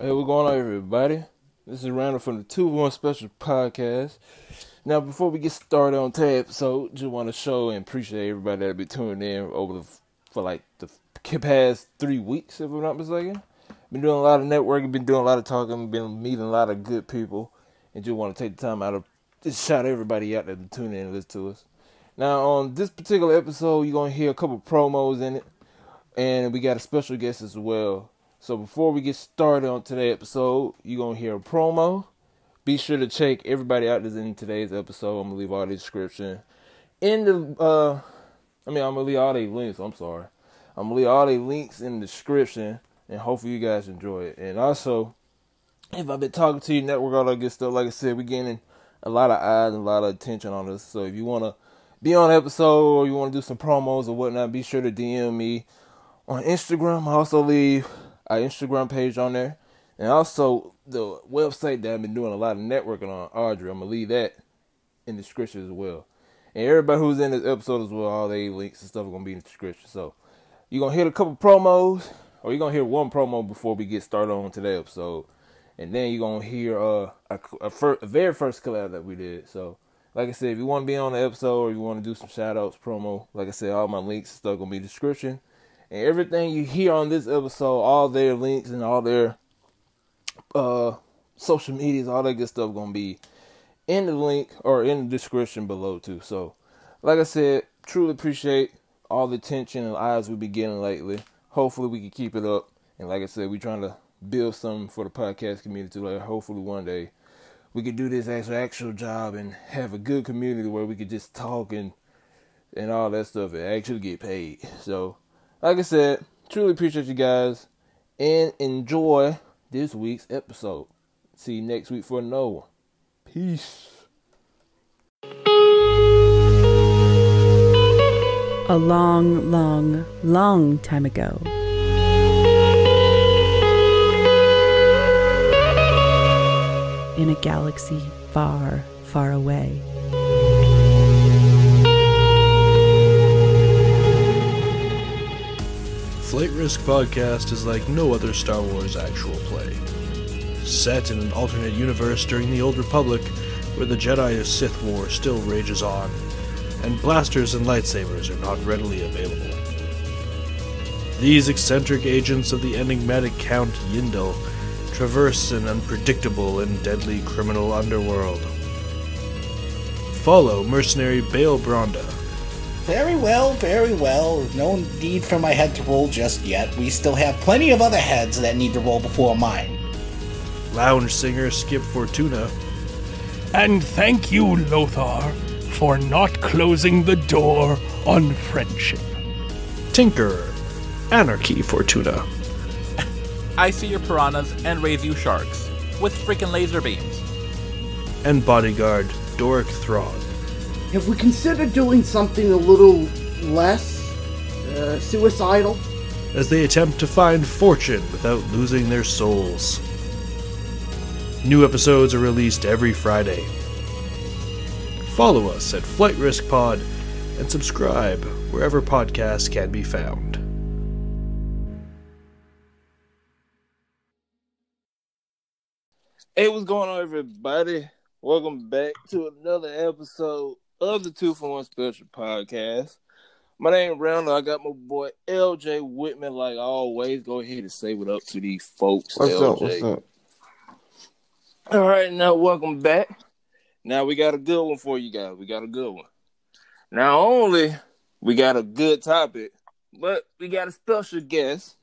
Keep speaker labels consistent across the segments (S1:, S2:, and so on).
S1: Hey, what's going on, everybody? This is Randall from the Two One Special Podcast. Now, before we get started on today's episode, just want to show and appreciate everybody that been tuning in over the for like the past three weeks, if I'm not mistaken. Been doing a lot of networking, been doing a lot of talking, been meeting a lot of good people, and just want to take the time out of just shout everybody out that tune in and listen to us. Now, on this particular episode, you're gonna hear a couple promos in it, and we got a special guest as well. So before we get started on today's episode, you're gonna hear a promo. Be sure to check everybody out that's in today's episode. I'm gonna leave all the description in the uh I mean I'm gonna leave all the links, I'm sorry. I'm gonna leave all the links in the description and hopefully you guys enjoy it. And also if I've been talking to you, network all that good stuff, like I said, we're getting a lot of eyes and a lot of attention on us. So if you wanna be on episode or you wanna do some promos or whatnot, be sure to DM me on Instagram. I also leave our Instagram page on there. And also the website that I've been doing a lot of networking on, Audrey. I'm gonna leave that in the description as well. And everybody who's in this episode as well, all the links and stuff are gonna be in the description. So you're gonna hear a couple promos, or you're gonna hear one promo before we get started on today's episode. And then you're gonna hear uh, a, a, fir- a very first collab that we did. So like I said, if you want to be on the episode or you want to do some shout outs, promo, like I said, all my links and stuff gonna be in the description. And everything you hear on this episode, all their links and all their uh social medias, all that good stuff gonna be in the link or in the description below too. So like I said, truly appreciate all the attention and eyes we've been getting lately. Hopefully we can keep it up. And like I said, we're trying to build something for the podcast community. Like hopefully one day we could do this as an actual job and have a good community where we could just talk and and all that stuff and actually get paid. So like I said, truly appreciate you guys and enjoy this week's episode. See you next week for another one. Peace.
S2: A long, long, long time ago. In a galaxy far, far away.
S3: Flight Risk Podcast is like no other Star Wars actual play. Set in an alternate universe during the Old Republic, where the Jedi of Sith War still rages on, and blasters and lightsabers are not readily available. These eccentric agents of the enigmatic Count Yindel traverse an unpredictable and deadly criminal underworld. Follow mercenary Bail Bronda,
S4: Very well, very well. No need for my head to roll just yet. We still have plenty of other heads that need to roll before mine.
S3: lounge singer Skip Fortuna,
S5: And thank you, Lothar, for not closing the door on friendship.
S3: Tinker. Anarchy Fortuna,
S6: I see your piranhas and raise you sharks with freaking laser beams.
S3: and bodyguard Doric Thrawn.
S7: Have we considered doing something a little less uh, suicidal?
S3: as they attempt to find fortune without losing their souls. New episodes are released every Friday. Follow us at Flight Risk Pod and subscribe wherever podcasts can be found.
S1: Hey, what's going on, everybody? Welcome back to another episode of the Two for One Special Podcast. My name is Randall. I got my boy LJ Whitman, like always. Go ahead and say what up to these folks.
S8: What's
S1: LJ.
S8: up? What's up?
S1: All right, now welcome back. Now we got a good one for you guys. We got a good one. Not only we got a good topic, but we got a special guest.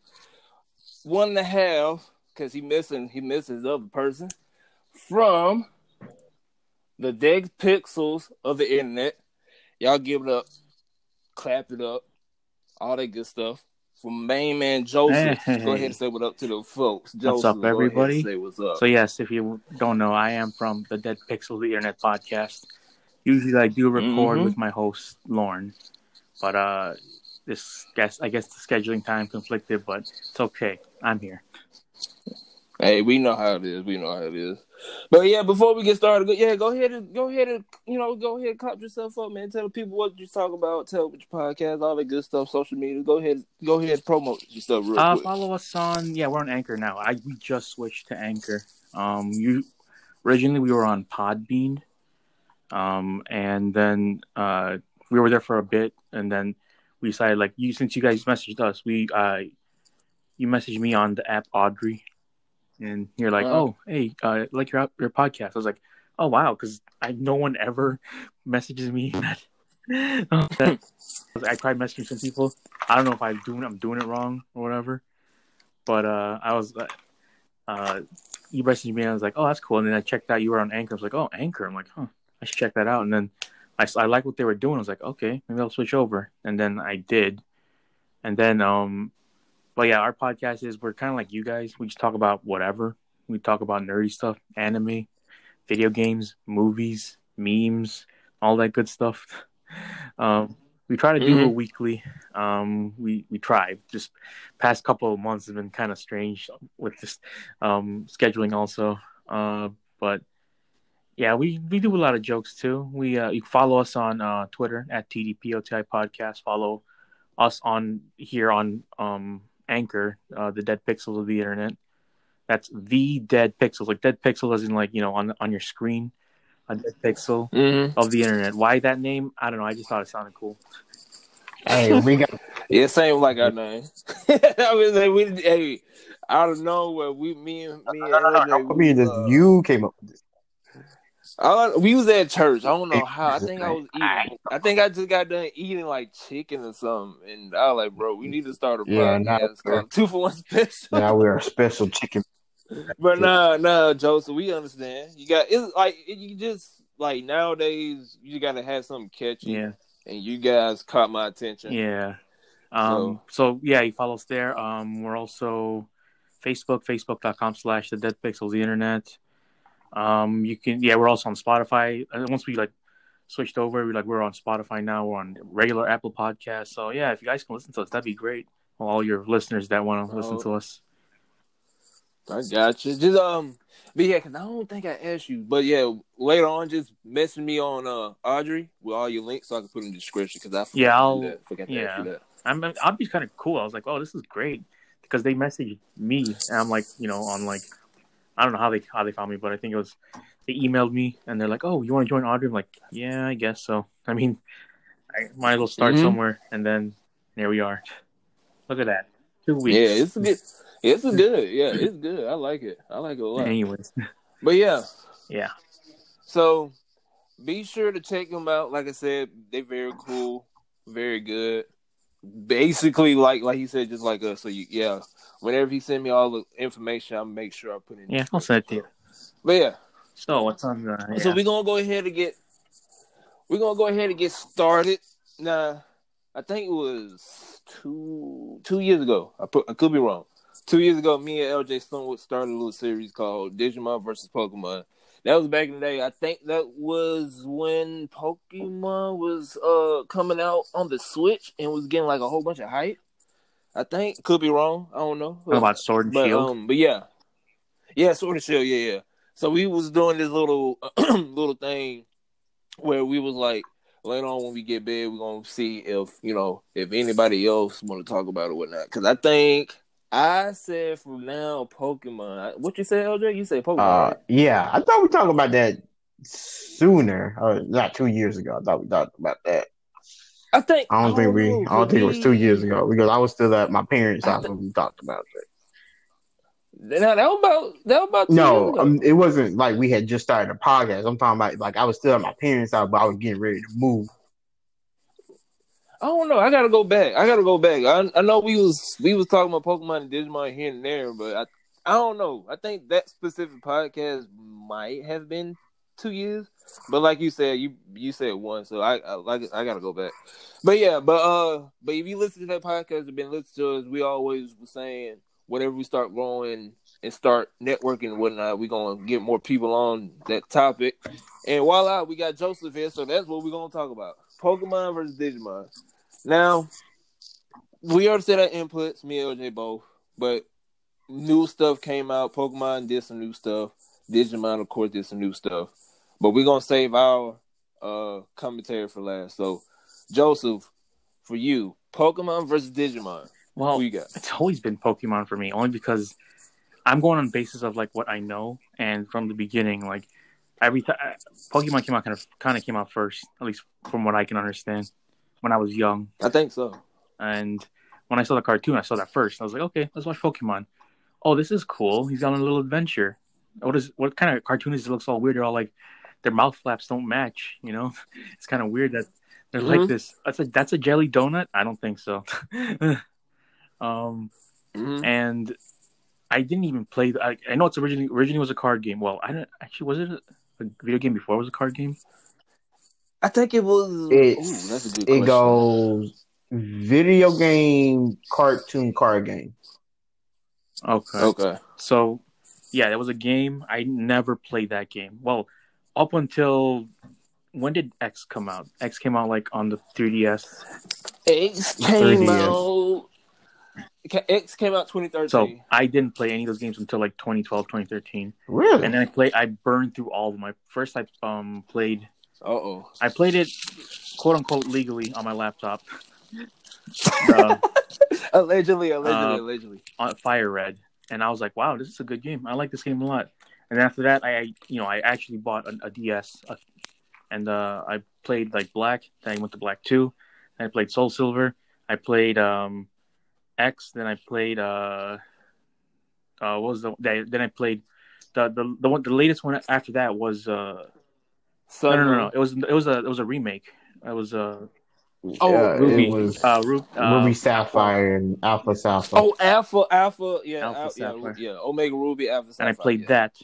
S1: One and a half, because he missing he missing his other person from the dead pixels of the internet. Y'all give it up, clap it up, all that good stuff. From main man Joseph.
S9: Hey.
S1: Go ahead and say what up to the folks. Joseph,
S9: What's up,
S1: go ahead and
S9: everybody?
S1: Say what's up.
S9: So yes, if you don't know, I am from the Dead Pixel of the Internet podcast. Usually, I do record
S1: Mhm.
S9: with my host Lauren, but uh, this guess I guess the scheduling time conflicted, but it's okay. I'm here.
S1: Hey, we know how it is. We know how it is. But yeah, before we get started, go, yeah, go ahead and go ahead and you know go ahead and clap yourself up, man. Tell the people what you talk about. Tell what your podcast, all that good stuff, social media. Go ahead, go ahead, and promote your stuff real
S9: Uh,
S1: quick.
S9: follow us on yeah, we're on Anchor now. I we just switched to Anchor. Um, you originally we were on Podbean, um, and then uh we were there for a bit, and then we decided like you since you guys messaged us, we uh you messaged me on the app Audrey, and you're like,
S1: Wow.
S9: oh hey, uh, like your your podcast. I was like, oh wow, because I no one ever messages me that. that I tried messaging some people. I don't know if I'm doing I'm doing it wrong or whatever, but uh, I was uh, uh, you messaged me and I was like, oh that's cool. And then I checked out you were on Anchor. I was like, oh Anchor. I'm like, huh, I should check that out. And then I I like what they were doing. I was like, okay, maybe I'll switch over. And then I did. And then um, but yeah, our podcast is we're kind of like you guys. We just talk about whatever. We talk about nerdy stuff, anime, video games, movies, memes, all that good stuff. Um, we try to do
S1: Mhm.
S9: a weekly. Um, we we try. Just past couple of months have been kind of strange with this um, scheduling also. Uh, but yeah, we, we do a lot of jokes too. We uh, you follow us on uh, Twitter at TDPOTI Podcast. Follow us on here on um, Anchor, uh, the Dead Pixels of the Internet. That's the Dead Pixels, like Dead Pixel as in like you know on on your screen, a Dead Pixel
S1: Mm-hmm.
S9: of the Internet. Why that name? I don't know. I just thought it sounded cool.
S8: Hey, we got
S1: Yeah, same like our name. I was like, we hey, out of nowhere, we me and me and LJ,
S8: I mean,
S1: we,
S8: this,
S1: uh,
S8: you came up with this.
S1: I, we was at church. I don't know how. I think I was eating. I think I just got done eating like chicken or something, and I was like, bro, we need to start a
S8: Yeah,
S1: podcast called Two for One Special.
S8: Now we're a special chicken.
S1: But nah, nah, Joseph, we understand. You got it's like you just like nowadays you gotta have something catchy,
S9: Yeah,
S1: and you guys caught my attention.
S9: yeah. Um, so yeah, you follow us there. Um, we're also Facebook, facebook.com slash the Dead Pixels, the internet. Um, you can yeah, we're also on Spotify. Uh, Once we like switched over, we like we're on Spotify now. We're on regular Apple Podcasts. So yeah, if you guys can listen to us, that'd be great. All your listeners that want to listen
S1: Oh.
S9: to us.
S1: I got you. Just um, but yeah, cause I don't think I asked you, but yeah, later on, just message me on uh Audrey with all your links so I can put in the description because I
S9: Yeah, I'll-
S1: that. forgot to
S9: yeah.
S1: that.
S9: I'm I'll be kind of cool. I was like, oh, this is great because they messaged me, and I'm like, you know, on like, I don't know how they how they found me, but I think it was they emailed me and they're like, oh, you want to join Audrey? I'm like, yeah, I guess so. I mean, I might as well start
S1: Mhm.
S9: somewhere, and then there we are. Look at that, two weeks.
S1: Yeah, it's good. It's good. Yeah, it's good. I like it. I like it a lot.
S9: Anyways,
S1: But yeah,
S9: yeah,
S1: So be sure to check them out. Like I said, they're very cool, very good. Basically, like like he said, just like us. So you, yeah, whenever he send me all the information, I'll make sure I put in.
S9: yeah, I'll send it to you.
S1: But yeah,
S9: So what's on the?
S1: so we're gonna go ahead and get. We're gonna go ahead and get started. Now, I think it was two two years ago. I put I could be wrong. Two years ago, me and LJ Stonewood started a little series called Digimon versus Pokemon. That was back in the day. I think that was when Pokemon was uh coming out on the Switch and was getting like a whole bunch of hype. I think could be wrong. I don't know.
S9: About Sword and
S1: But
S9: Shield?
S1: um, but yeah, yeah, Sword and Shield, yeah, yeah. So we was doing this little little thing where we was like, later on when we get big, we're gonna see if you know if anybody else want to talk about it or whatnot. Because I think I said from now Pokemon. What you say, LJ? You say Pokemon.
S8: Uh,
S1: right?
S8: yeah, I thought we talked about that sooner, or not two years ago. I thought we talked about that.
S1: I think
S8: I don't think we.
S1: know,
S8: I don't think it was two years ago because I was still at my parents' house when we talked about it.
S1: Now that was about that was about two years
S8: No,
S1: ago.
S8: um, it wasn't like we had just started a podcast. I'm talking about like I was still at my parents' house, but I was getting ready to move.
S1: I don't know. I gotta go back. I gotta go back. I I know we was we was talking about Pokemon and Digimon here and there, but I I don't know. I think that specific podcast might have been two years, but like you said, you you said one, so I I like I gotta go back. But yeah, but uh, but if you listen to that podcast, have been listening to us, we always were saying whenever we start growing and start networking and whatnot, we gonna get more people on that topic. And voila, we got Joseph here, so that's what we're gonna talk about: Pokemon versus Digimon. Now, we already said our inputs, me and LJ both, but new stuff came out. Pokemon did some new stuff. Digimon, of course, did some new stuff, but we're gonna save our uh commentary for last. So, Joseph, for you, Pokemon versus Digimon.
S9: Well,
S1: Who you got?
S9: it's always been Pokemon for me, only because I'm going on basis of like what I know, and from the beginning, like every time Pokemon came out, kind of kind of came out first, at least from what I can understand. When I was young,
S1: I think so.
S9: and when I saw the cartoon, I saw that first. I was like, okay, let's watch Pokemon. Oh, this is cool. He's on a little adventure. What is what kind of cartoon is it? Looks all weird. They're all like their mouth flaps don't match. You know, it's kind of weird that they're like
S1: Mhm.
S9: this. That's a that's a jelly donut. I don't think so. um,
S1: Mhm.
S9: and I didn't even play. I, I know it's originally originally was a card game. Well, I don't actually was it a, a video game before it was a card game.
S1: I think it was. Ooh, that's a good
S8: it
S1: question.
S8: goes video game, cartoon, card game.
S9: Okay.
S1: Okay.
S9: So, yeah, that was a game. I never played that game. Well, up until when did X come out? X came out like on the 3DS.
S1: X
S9: 30
S1: came
S9: years.
S1: out. X came out 2013.
S9: So I didn't play any of those games until like 2012, 2013.
S8: Really?
S9: And then I played. I burned through all of them. I first I um played.
S1: Uh oh.
S9: I played it quote unquote legally on my laptop. Uh,
S1: allegedly, allegedly,
S9: Uh,
S1: allegedly.
S9: on Fire Red, and I was like, "Wow, this is a good game. I like this game a lot." And after that, I, you know, I actually bought a, a DS, uh, and uh, I played like Black. Then I went to Black Two. Then I played Soul Silver. I played um, X. Then I played uh, uh, what was the? Then I played the the the one the latest one after that was uh,
S1: Sun
S9: no, no no no it was it was a it was a remake. It was a
S1: Oh,
S8: Yeah,
S9: Ruby.
S8: Was
S9: uh, Ru- uh,
S8: Ruby Sapphire and Alpha Sapphire.
S1: Oh, Alpha, Alpha, yeah,
S9: Alpha
S1: Al- yeah,
S9: Sapphire.
S1: yeah, Omega Ruby, Alpha.
S9: Sapphire, and I played
S1: yeah.
S9: that,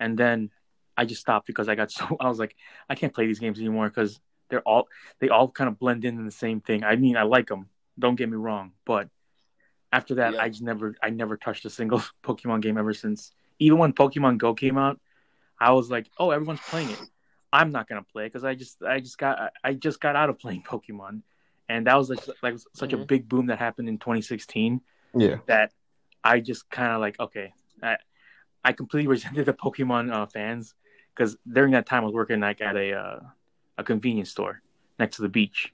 S9: and then I just stopped because I got so I was like I can't play these games anymore because they're all they all kind of blend in in the same thing. I mean I like them, don't get me wrong, but after that
S1: Yeah.
S9: I just never I never touched a single Pokemon game ever since. Even when Pokemon Go came out, I was like, oh everyone's playing it. I'm not gonna play because I just I just got I just got out of playing Pokemon, and that was like, like such a
S1: Mhm.
S9: big boom that happened in 2016
S8: Yeah.
S9: that I just kind of like okay, I I completely resented the Pokemon uh, fans because during that time I was working like at a uh, a convenience store next to the beach,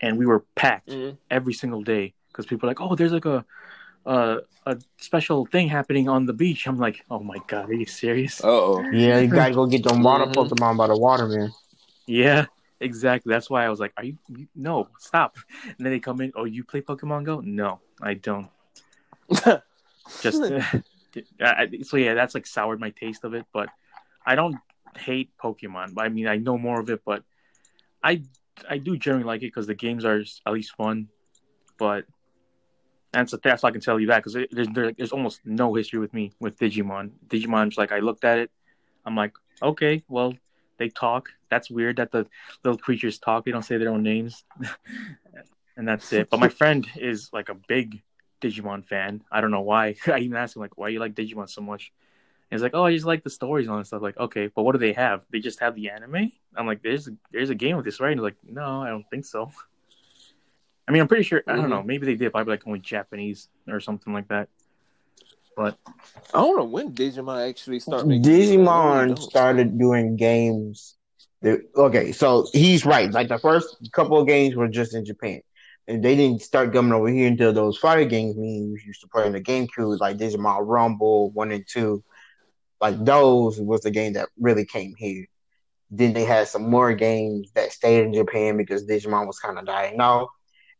S9: and we were packed
S1: Mhm.
S9: every single day because people were like, oh, there's like a a a special thing happening on the beach. I'm like, oh my god, are you serious?
S1: Uh oh.
S8: Yeah, you gotta go get them water. Pokemon by the water, man.
S9: Yeah, exactly. That's why I was like, "Are you, you? No, stop!" And then they come in. Oh, you play Pokemon Go? No, I don't. Just I, so yeah, that's like soured my taste of it. But I don't hate Pokemon. I mean, I know more of it, but I I do generally like it because the games are at least fun. But that's that's all I can tell you that because there's there, there's almost no history with me with Digimon. Digimon's like I looked at it, I'm like, okay, well they talk. That's weird that the little creatures talk. They don't say their own names, and that's it. But my friend is like a big Digimon fan. I don't know why. I even asked him like, why you like Digimon so much? And he's like, oh, I just like the stories and stuff. Like, okay, but what do they have? They just have the anime. I'm like, there's there's a game with this, right? And he's like, no, I don't think so. I mean, I'm pretty sure. I don't know. Mm-hmm. Maybe they did. Probably like only Japanese or something like that. But
S1: I don't know when Digimon actually started. making I really
S8: Digimon
S1: don't.
S8: started doing games. That, okay, so he's right. Like the first couple of games were just in Japan, and they didn't start coming over here until those fire games. Mean used to play in the GameCube, like Digimon Rumble one and two. Like those was the game that really came here. Then they had some more games that stayed in Japan because Digimon was kind of dying off.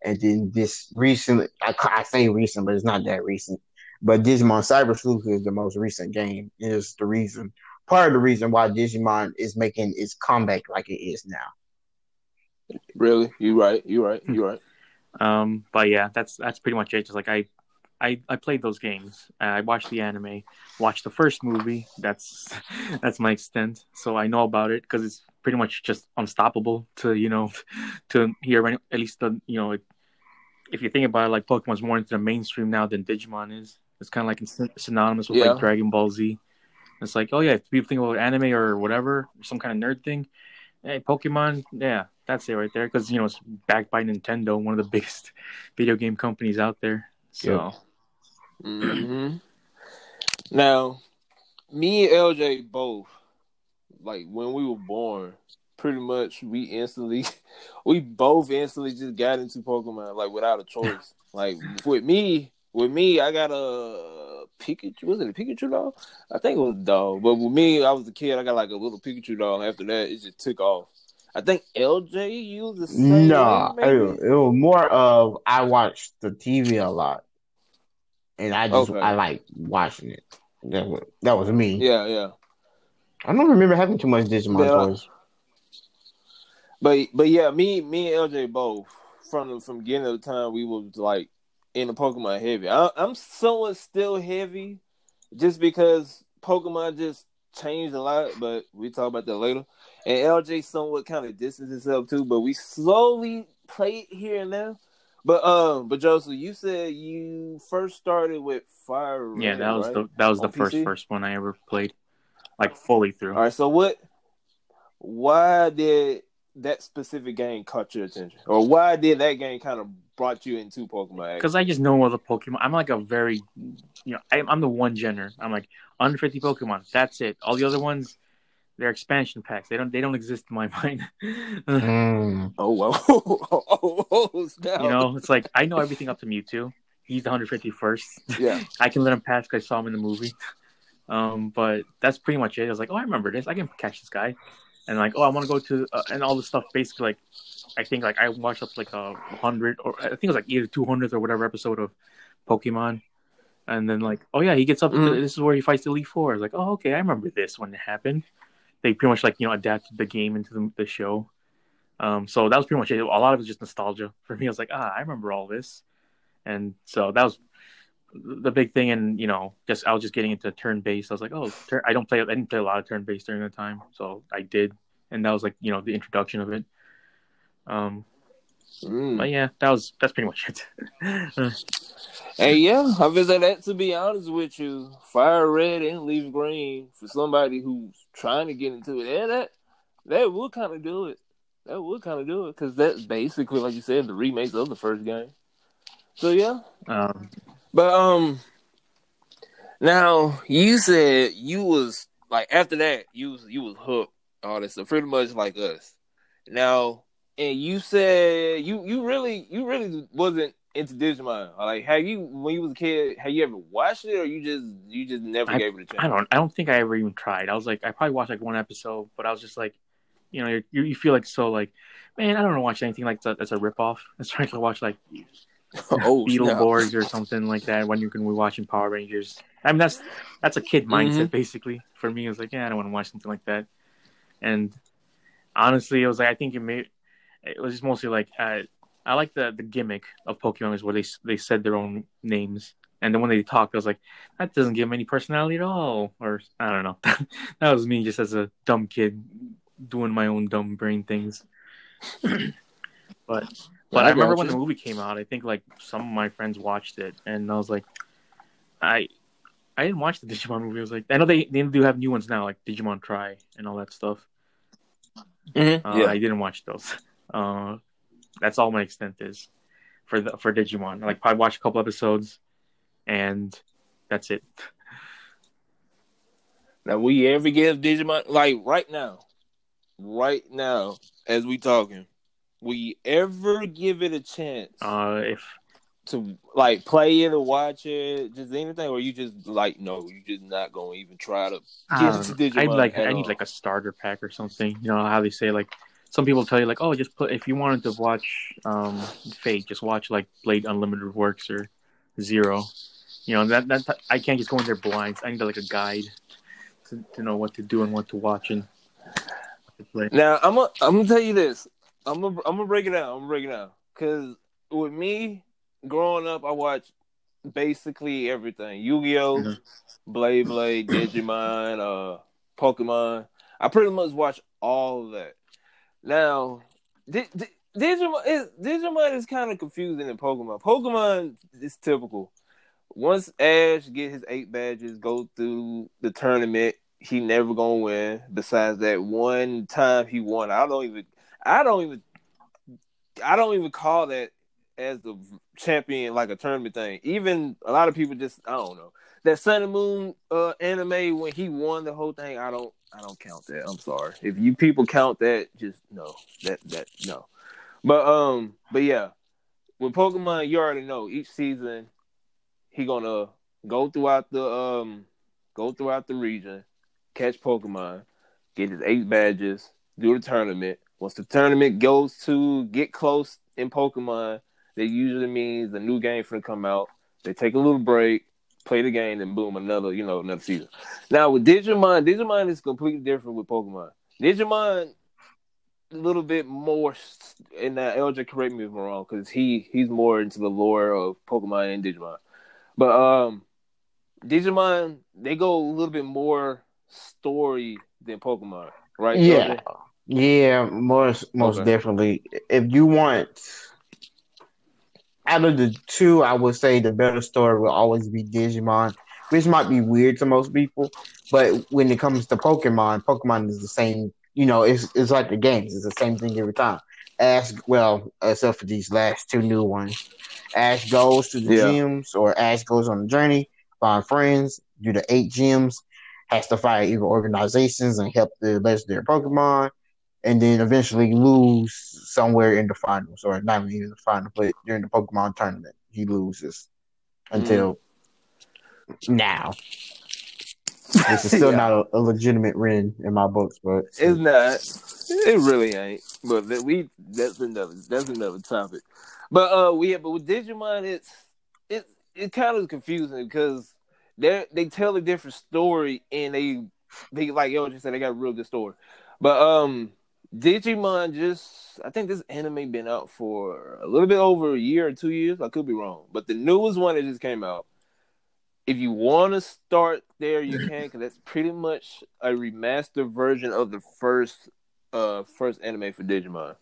S8: And then this recent, I, I say recent, but it's not that recent. But Digimon Cyber Sleuth is the most recent game. Is the reason, part of the reason why Digimon is making its comeback like it is now.
S1: Really, you right, you right, you right.
S9: Um, but yeah, that's that's pretty much it. Just like I, I, I played those games. Uh, I watched the anime, watched the first movie. That's that's my extent. So I know about it because it's pretty much just unstoppable to you know, to hear any- at least the you know, if you think about it, like Pokemon's more into the mainstream now than Digimon is. It's kind of like synonymous with
S1: Yeah.
S9: like Dragon Ball Z. It's like, oh yeah, if people think about anime or whatever, some kind of nerd thing. Hey, Pokemon, yeah, that's it right there. Because you know it's backed by Nintendo, one of the biggest video game companies out there. So
S1: hmm Now, me and LJ both, like when we were born, pretty much we instantly, we both instantly just got into Pokemon like without a choice. like with me, with me, I got a Pikachu. Was it a Pikachu doll? I think it was a doll. But with me, I was a kid. I got like a little Pikachu doll. After that, it just took off. I think LJ used the same.
S8: No, it, it was more of I watched the TV a lot, and I just
S1: Okay.
S8: I like watching it. That was, that was me.
S1: Yeah, yeah.
S8: I don't remember having too much Digimon
S1: Yeah.
S8: toys.
S1: But but yeah, me me and LJ both from the, from beginning of the time we was like in the Pokemon heavy. I, I'm somewhat still heavy, just because Pokemon just changed a lot. But we talk about that later. And LJ somewhat kind of distanced himself too. But we slowly play it here and there. But um, but Joseph, you said you first started with Fire.
S9: Yeah,
S1: Red,
S9: that was
S1: right?
S9: the that was the
S1: On
S9: first
S1: PC?
S9: first one I ever played, like fully through.
S1: All right, so what? Why did that specific game caught your attention, or why did that game kind of brought you into Pokemon?
S9: Because I just know all the Pokemon. I'm like a very, you know, I'm, I'm the one gener. I'm like under 50 Pokemon. That's it. All the other ones, they're expansion packs. They don't they don't exist in my mind.
S8: Mm.
S1: Oh wow! oh, oh, oh.
S9: You know, it's like I know everything up to Mewtwo. He's the 151st.
S1: Yeah.
S9: I can let him pass because I saw him in the movie. Um, but that's pretty much it. I was like, oh, I remember this. I can catch this guy, and like, oh, I want to go to uh, and all the stuff. Basically, like, I think like I watched up like a hundred or I think it was like either 200th or whatever episode of Pokemon, and then like, oh yeah, he gets up. To,
S1: Mhm.
S9: this is where he fights the Elite Four. I was like, oh okay, I remember this when it happened. They pretty much like you know adapted the game into the, the show. Um, so that was pretty much it. A lot of it was just nostalgia for me. I was like, ah, I remember all this, and so that was the big thing. And you know, just I was just getting into turn based. I was like, oh, turn, I don't play. I didn't play a lot of turn based during the time, so I did, and that was like you know the introduction of it. Um,
S1: Mm.
S9: but yeah, that was that's pretty much it.
S1: Hey, yeah, I visit that. To be honest with you, Fire Red and Leaf Green for somebody who's trying to get into it, yeah, that that will kind of do it. That would kind of do it because that's basically, like you said, the remakes of the first game. So yeah,
S9: um,
S1: But um, now you said you was like after that you was you was hooked all this stuff pretty much like us. Now and you said you you really you really wasn't into Digimon. Like have you when you was a kid have you ever watched it or you just you just never
S9: I-
S1: gave it a chance?
S9: I don't I don't think I ever even tried. I was like I probably watched like one episode, but I was just like, you know, you you feel like so like, man, I don't want to watch anything like that. That's a ripoff. It's trying to watch like
S1: oh.
S9: Beetleborgs or something like that when you can be watching Power Rangers. I mean that's that's a kid mindset basically for me. It was like, yeah, I don't want to watch something like that. And honestly, it was like I think it made it was just mostly like uh, I like the the gimmick of Pokemon is where they they said their own names. And then when they talked, I was like, that doesn't give them any personality at all. Or I don't know. that was me just as a dumb kid doing my own dumb brain things. but but
S1: I
S9: I remember when the movie came out, I think like some of my friends watched it, and I was like, I I didn't watch the Digimon movie. I was like, I know they they do have new ones now, like Digimon Tri and all that stuff.
S1: Mhm.
S9: Uh,
S1: yeah.
S9: I didn't watch those. Uh, that's all my extent is for the for Digimon. Like probably watched a couple episodes, and that's it.
S1: Now, will you ever give Digimon like right now, right now as we talking? Will you ever give it a chance
S9: Uh, if
S1: to like play it or watch it, just anything, or you just like no, you just not gonna even try to
S9: um. I'd like I need
S1: all?
S9: like a starter pack or something. You know how they say like some people tell you like oh just put if you wanted to watch um Fate just watch like Blade Unlimited Works or Zero. You know that that I can't just go in there blind. I need like a guide to, to know what to do and what to watch and what to.
S1: Now I'm gonna I'm gonna tell you this. I'm gonna I'm gonna break it down. I'm gonna break it down because with me growing up, I watched basically everything: Yu-Gi-Oh,
S9: Mhm.
S1: Blade Blade, Digimon, uh, Pokemon. I pretty much watched all of that. Now, Di- Di- Digimon is Digimon is kind of confusing than Pokemon. Pokemon is typical. Once Ash get his eight badges, go through the tournament, he never gonna win. Besides that one time he won, I don't even, I don't even, I don't even call that as the champion like a tournament thing. Even a lot of people just, I don't know. that Sun and Moon uh, anime when he won the whole thing. I don't I don't count that. I'm sorry. If you people count that, just no. That that no. But um, but yeah, with Pokemon, you already know each season he gonna go throughout the um go throughout the region, catch Pokemon, get his eight badges, do the tournament. Once the tournament goes to get close in Pokemon, that usually means a new game to come out. They take a little break, play the game, and boom, another you know another season. Now with Digimon, Digimon is completely different with Pokemon. Digimon a little bit more, and that LJ correct me if I'm wrong, because he he's more into the lore of Pokemon and Digimon. But um, Digimon they go a little bit more story than Pokemon, right?
S8: Yeah? Yeah, most most
S1: Okay.
S8: definitely. If you want, out of the two, I would say the better story will always be Digimon, which might be weird to most people, but when it comes to Pokemon, Pokemon is the same. You know, it's it's like the games; it's the same thing every time. Ash, well, except for these last two new ones, Ash goes to the
S1: Yeah.
S8: gyms, or Ash goes on a journey, find friends, do the eight gyms, has to fight evil organizations and help the legendary Pokemon, and then eventually lose somewhere in the finals, or not even in the final, but during the Pokemon tournament, he loses until now. This is still
S1: Yeah.
S8: not a, a legitimate win in my books, but
S1: It's not. It really ain't. But that we that's another that's another topic. But uh, we but with Digimon, it's it it kind of confusing because they they tell a different story and they they like yo just said they got a real good story. But um, Digimon just I think this anime been out for a little bit over a year or two years. I could be wrong, but the newest one that just came out. If you want to start there, you can because that's pretty much a remastered version of the first uh first anime for Digimon.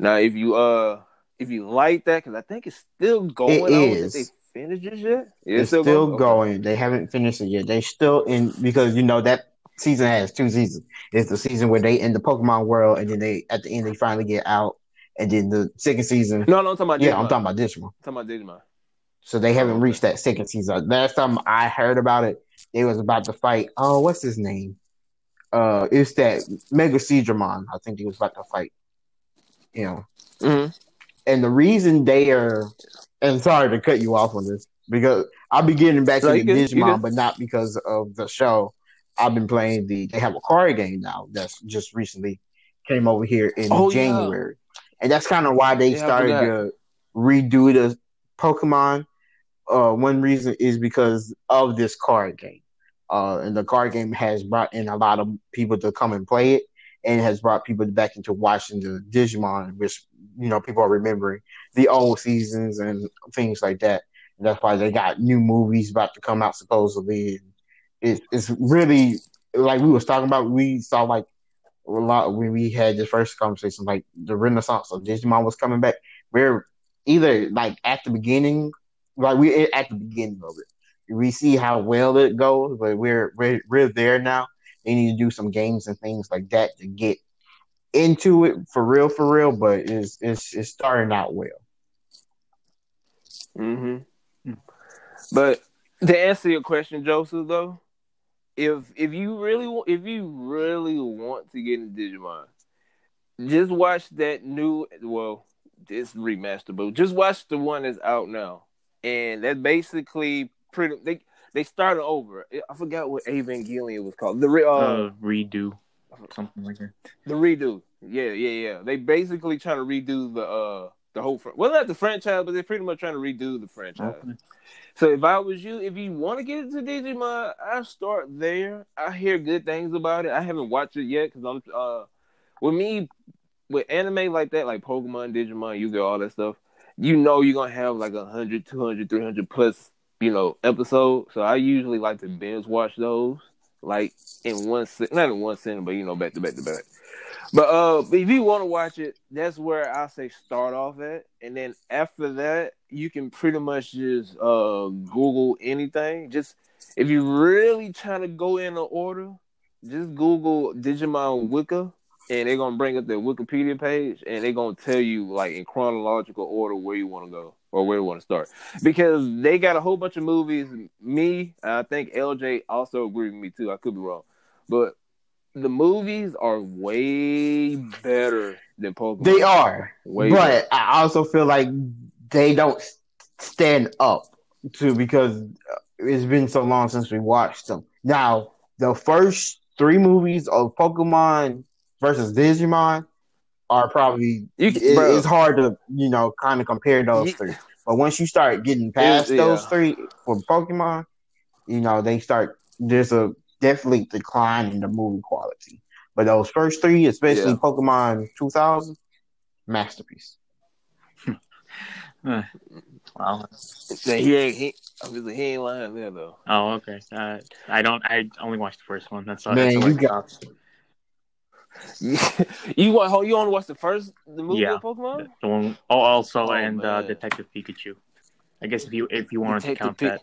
S1: Now, if you uh if you like that, because I think it's still going.
S8: It is.
S1: they finished it yet.
S8: it's, still,
S1: Okay.
S8: going. They haven't finished it yet. They still in because you know that season has two seasons. It's the season where they in the Pokemon world, and then they at the end they finally get out, and then the second season.
S1: No, no, I'm talking about
S8: yeah,
S1: Digimon.
S8: I'm talking about this one.
S1: I'm talking about Digimon.
S8: So they haven't
S1: Oh,
S8: reached that second season. Last time I heard about it, they was about to fight. Oh, what's his name? Uh, it's that Mega Seadramon. I think he was about to fight. You know,
S1: Mm-hmm.
S8: and the reason they are, and sorry to cut you off on this because I'll be getting back
S1: No,
S8: to the Digimon, but not because of the show. I've been playing the. They have a card game now that's just recently came over here in
S1: Oh, yeah.
S8: January, and that's kind of why they
S1: Yeah,
S8: started to redo the Pokemon. Uh, one reason is because of this card game, uh, and the card game has brought in a lot of people to come and play it, and has brought people back into watching the Digimon, which you know people are remembering the old seasons and things like that. And that's why they got new movies about to come out supposedly. And it, it's really like we was talking about. We saw like a lot when we had the first conversation, like the Renaissance of Digimon was coming back. We're either like at the beginning, like we're at the beginning of it. We see how well it goes, but we're we're we're there now. They need to do some games and things like that to get into it for real, for real. But it's it's it's starting out well.
S1: Mm-hmm. But to answer your question, Joseph, though, if if you really if you really want to get into Digimon, just watch that new well, it's remastered, but just watch the one that's out now, and that basically pretty they they started over. I forgot what Evangelion was called. The re- uh,
S9: Uh, redo something like that.
S1: the redo. Yeah, yeah, yeah. They basically trying to redo the uh the whole fr- well not the franchise, but they're pretty much trying to redo the franchise.
S9: Okay.
S1: So if I was you, if you want to get into Digimon, I start there. I hear good things about it. I haven't watched it yet because I'm uh with me with anime like that, like Pokemon, Digimon, Yu-Gi-Oh, all that stuff. You know you're gonna have like 100, 200, 300 plus, you know, episodes. So I usually like to binge watch those, like in one not in one sitting, but you know, back to back to back. But uh, if you want to watch it, that's where I say start off at, and then after that, you can pretty much just uh Google anything. Just if you really try to go in the order, just Google Digimon Wiki, and they're gonna bring up their Wikipedia page, and they're gonna tell you like in chronological order where you want to go. or where you want to start because they got a whole bunch of movies. Me, I think LJ also agreed with me too. I could be wrong, but the movies are way better than Pokemon.
S8: They are,
S1: way
S8: but
S1: better.
S8: I also feel like they don't stand up to because it's been so long since we watched them. Now, the first three movies of Pokemon versus Digimon are probably
S1: You
S8: it- it's hard to you know kind of compare those three. But once you start getting past
S1: yeah.
S8: those three for Pokemon, you know they start there's a definitely decline in the movie quality. But those first three, especially
S1: Yeah.
S8: Pokemon 2000, masterpiece.
S9: Uh, well,
S1: he ain't he, obviously he ain't lying there though.
S9: oh, okay. Uh, I don't. I only watched the first one. That's all.
S8: Man,
S9: that's all
S8: you
S9: I
S8: got-
S9: stopped.
S1: you want oh, you want to watch the first the movie
S9: Yeah.
S1: of Pokemon?
S9: The, the one. Oh, also,
S1: Oh,
S9: and uh. Detective Pikachu. I guess if you if you wanted to count
S1: Pi-
S9: that.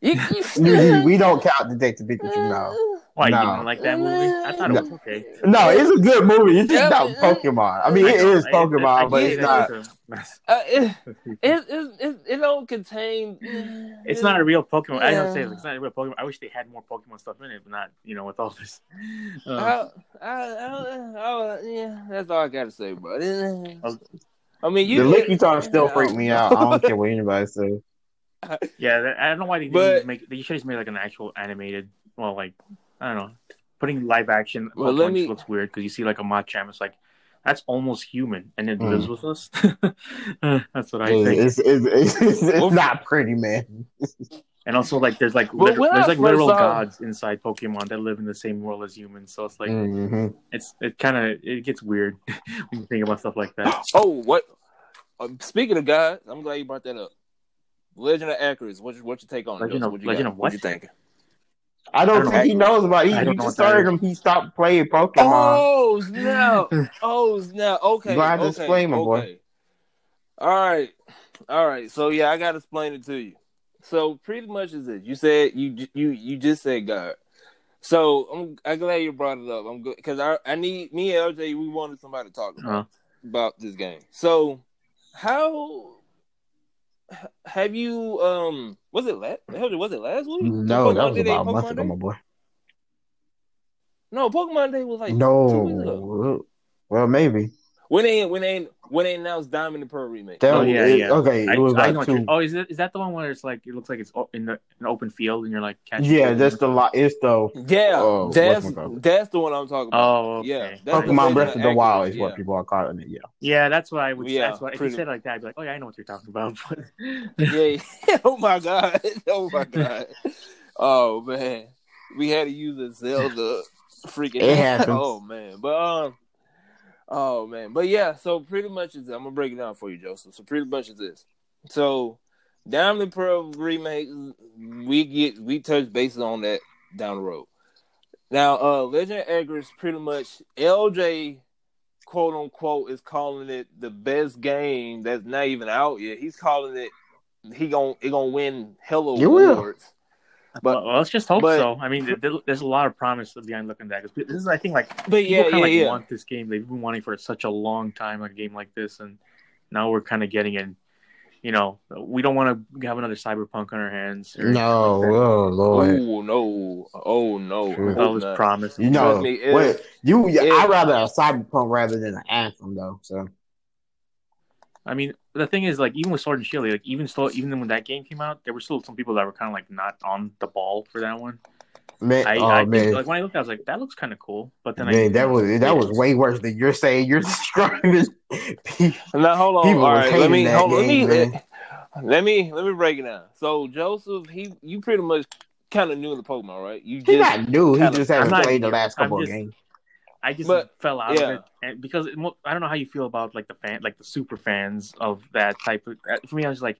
S1: You,
S8: we, we don't count Detective Pikachu now.
S9: Why
S8: No.
S9: you didn't like that movie? I thought it was okay.
S8: No, it's a good movie. It's just not Pokemon. I mean,
S9: I
S8: it
S9: know,
S8: is
S9: I- I-
S8: Pokemon,
S9: I
S8: but it's not.
S9: it's
S1: Uh, it, it, it, it, it don't contain.
S9: It's not a real Pokemon. I don't say it's not a real Pokemon. I wish they had more Pokemon stuff in it, but not you know with all this. Uh,
S1: I, I, I, I, yeah, that's all I gotta say, bro.
S9: Oh.
S1: I mean, you.
S8: The Lickitung still freak me out. I don't care what anybody says.
S9: yeah, that- I don't know why they didn't
S1: But-
S9: make. They should have just made like an actual animated. Well, like I don't know, putting live action.
S1: Well, let me-
S9: looks weird because you see like a Machamp. It's like that's almost human, and it
S8: Mm.
S9: lives with us. That's what I think.
S8: It's, it's, it's, it's, it's not pretty, man.
S9: And also, like, there's like
S1: Well,
S9: liter- there's like literal
S1: saw-
S9: gods inside Pokemon that live in the same world as humans. So it's like
S8: Mhm.
S9: it's it kind of it gets weird when you think about stuff like that.
S1: Oh, what? Uh, speaking of gods, I'm glad you brought that up. Legend of Arceus. What's your, what's your take on it?
S9: Legend
S1: Joseph?
S9: of-
S1: what you
S9: Legend
S1: got?
S9: of
S1: What you
S9: what?
S1: Think?
S8: I don't
S9: I don't
S8: think he knows about it. He,
S9: I
S8: you just started him. He stopped playing Pokemon.
S1: Oh snap! oh snap! Okay,
S8: You gonna have to
S1: okay,
S8: explain, my boy.
S1: All right, all right. So yeah, I got to explain it to you. So pretty much is it. You said you you you just said God. So I'm I'm glad you brought it up. I'm good because I I need me and LJ. We wanted somebody to talk about
S9: Uh-huh.
S1: about this game. So how h- have you um was it last was it last week?
S8: No, that was
S1: Day,
S8: about a month
S1: Pokemon
S8: ago,
S1: Day?
S8: my boy.
S1: No, Pokemon Day was like two weeks ago.
S8: No. Well, maybe.
S1: When they when they when they announced Diamond and Pearl remake.
S8: That
S9: Oh,
S8: was,
S9: yeah,
S8: it-
S9: yeah.
S8: Okay,
S9: I,
S8: it was
S9: I
S8: like
S9: know what
S8: two.
S9: oh, is it is that the one where it's like it looks like it's in the an open field and you're like catching?
S8: Yeah, that's the lot. It's the
S1: Yeah,
S8: Oh,
S1: that's that's the one I'm talking about.
S9: Oh, okay.
S1: Yeah, that's
S8: Pokemon Breath of the Wild is
S1: yeah.
S8: what people are calling it. Yeah.
S9: Yeah, that's what I would.
S1: Yeah,
S9: that's what if you said it like that, I'd be like, oh yeah, I know what you're talking about.
S1: yeah, yeah. Oh my god. Oh my god. Oh man. We had to use a Zelda freaking
S8: It happens.
S1: Oh man. But um Oh man. But yeah, so pretty much is I'm gonna break it down for you, Joseph. So pretty much is this. So Diamond and Pearl remake we get we touch bases on that down the road. Now uh Legend Arceus pretty much LJ quote unquote is calling it the best game that's not even out yet. He's calling it he gon' he gonna win
S8: hello
S1: awards. But
S9: well, let's just hope
S1: but-
S9: so. I mean, there- there- there's a lot of promise behind looking at that. 'cause This is, I think, like
S1: but
S9: people
S1: yeah,
S9: kind
S1: yeah,
S9: of like
S1: yeah.
S9: want this game. They've been wanting for such a long time a game like this, and now we're kind of getting it. You know, we don't want to have another cyberpunk on our hands. or
S8: No,
S9: like
S8: oh lord.
S1: Oh no! Oh no!
S8: True.
S1: I
S9: With all this
S1: not.
S9: promise.
S8: You know,
S1: Trust me, if-
S8: what you?
S1: if-
S8: I'd rather a cyberpunk rather than an anthem, though. So
S9: I mean, the thing is, like, even with Sword and Shield, like, even still, even when that game came out, there were still some people that were kind of like not on the ball for that one.
S8: man,
S9: I,
S8: oh
S9: I
S8: man,
S9: think, like when I looked, I was like, that looks kind of cool. But then, I,
S8: that was that was way worse than you're saying. You're describing. people.
S1: Now hold on.
S8: People
S1: All
S8: was
S1: right,
S8: hating
S1: let me
S8: that
S1: hold, let me
S8: game,
S1: let, eh, let me let me break it down. So Joseph, he you pretty much kind of new to Pokemon, right? You
S8: He's
S1: just
S8: not new. He
S1: kinda-
S8: just
S9: I'm
S8: hasn't played the last couple
S9: just-
S8: of games.
S9: I just
S1: But,
S9: fell out
S1: yeah.
S9: of it, and because it, I don't know how you feel about like the fan, like the super fans of that type of. uh, For me, I was like,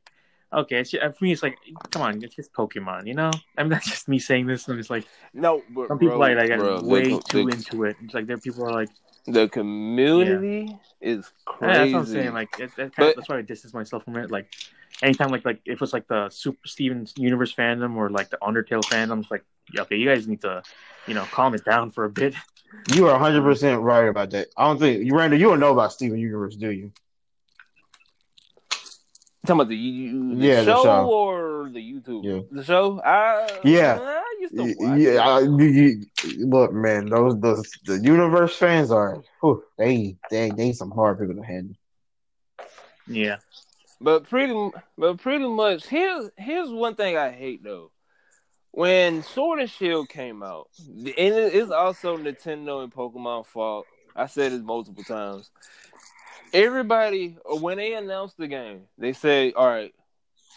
S9: okay, it's just, for me, it's like, come on, it's just Pokemon, you know. I mean, that's just me saying this, and it's like
S1: no. But,
S9: some people
S1: bro,
S9: like, like
S1: bro,
S9: way
S1: the,
S9: too
S1: the,
S9: into it. It's like there people are like,
S1: the community is crazy.
S9: yeah, that's what I'm saying. Like it, it
S1: But-
S9: of, that's why I distance myself from it. Like anytime, like like if it's like the Super Steven Universe fandom or like the Undertale fandom, it's like, yeah, okay, you guys need to, you know, calm it down for a bit.
S8: You are 100 percent right about that. I don't think you, Randall. You don't know about Steven Universe, do you?
S1: talking about the, you, the,
S8: Yeah, the
S1: show,
S8: show.
S1: or the YouTube?
S8: Yeah.
S1: The show? I,
S8: Yeah.
S1: I used to watch
S8: Yeah. I, you, you, look, man, those those the universe fans are whew, they they they some hard people to handle.
S9: Yeah.
S1: But pretty, but pretty much, here's here's one thing I hate though. When Sword and Shield came out, and it's also Nintendo and Pokemon fault. I said it multiple times. Everybody, when they announced the game, they say, "All right,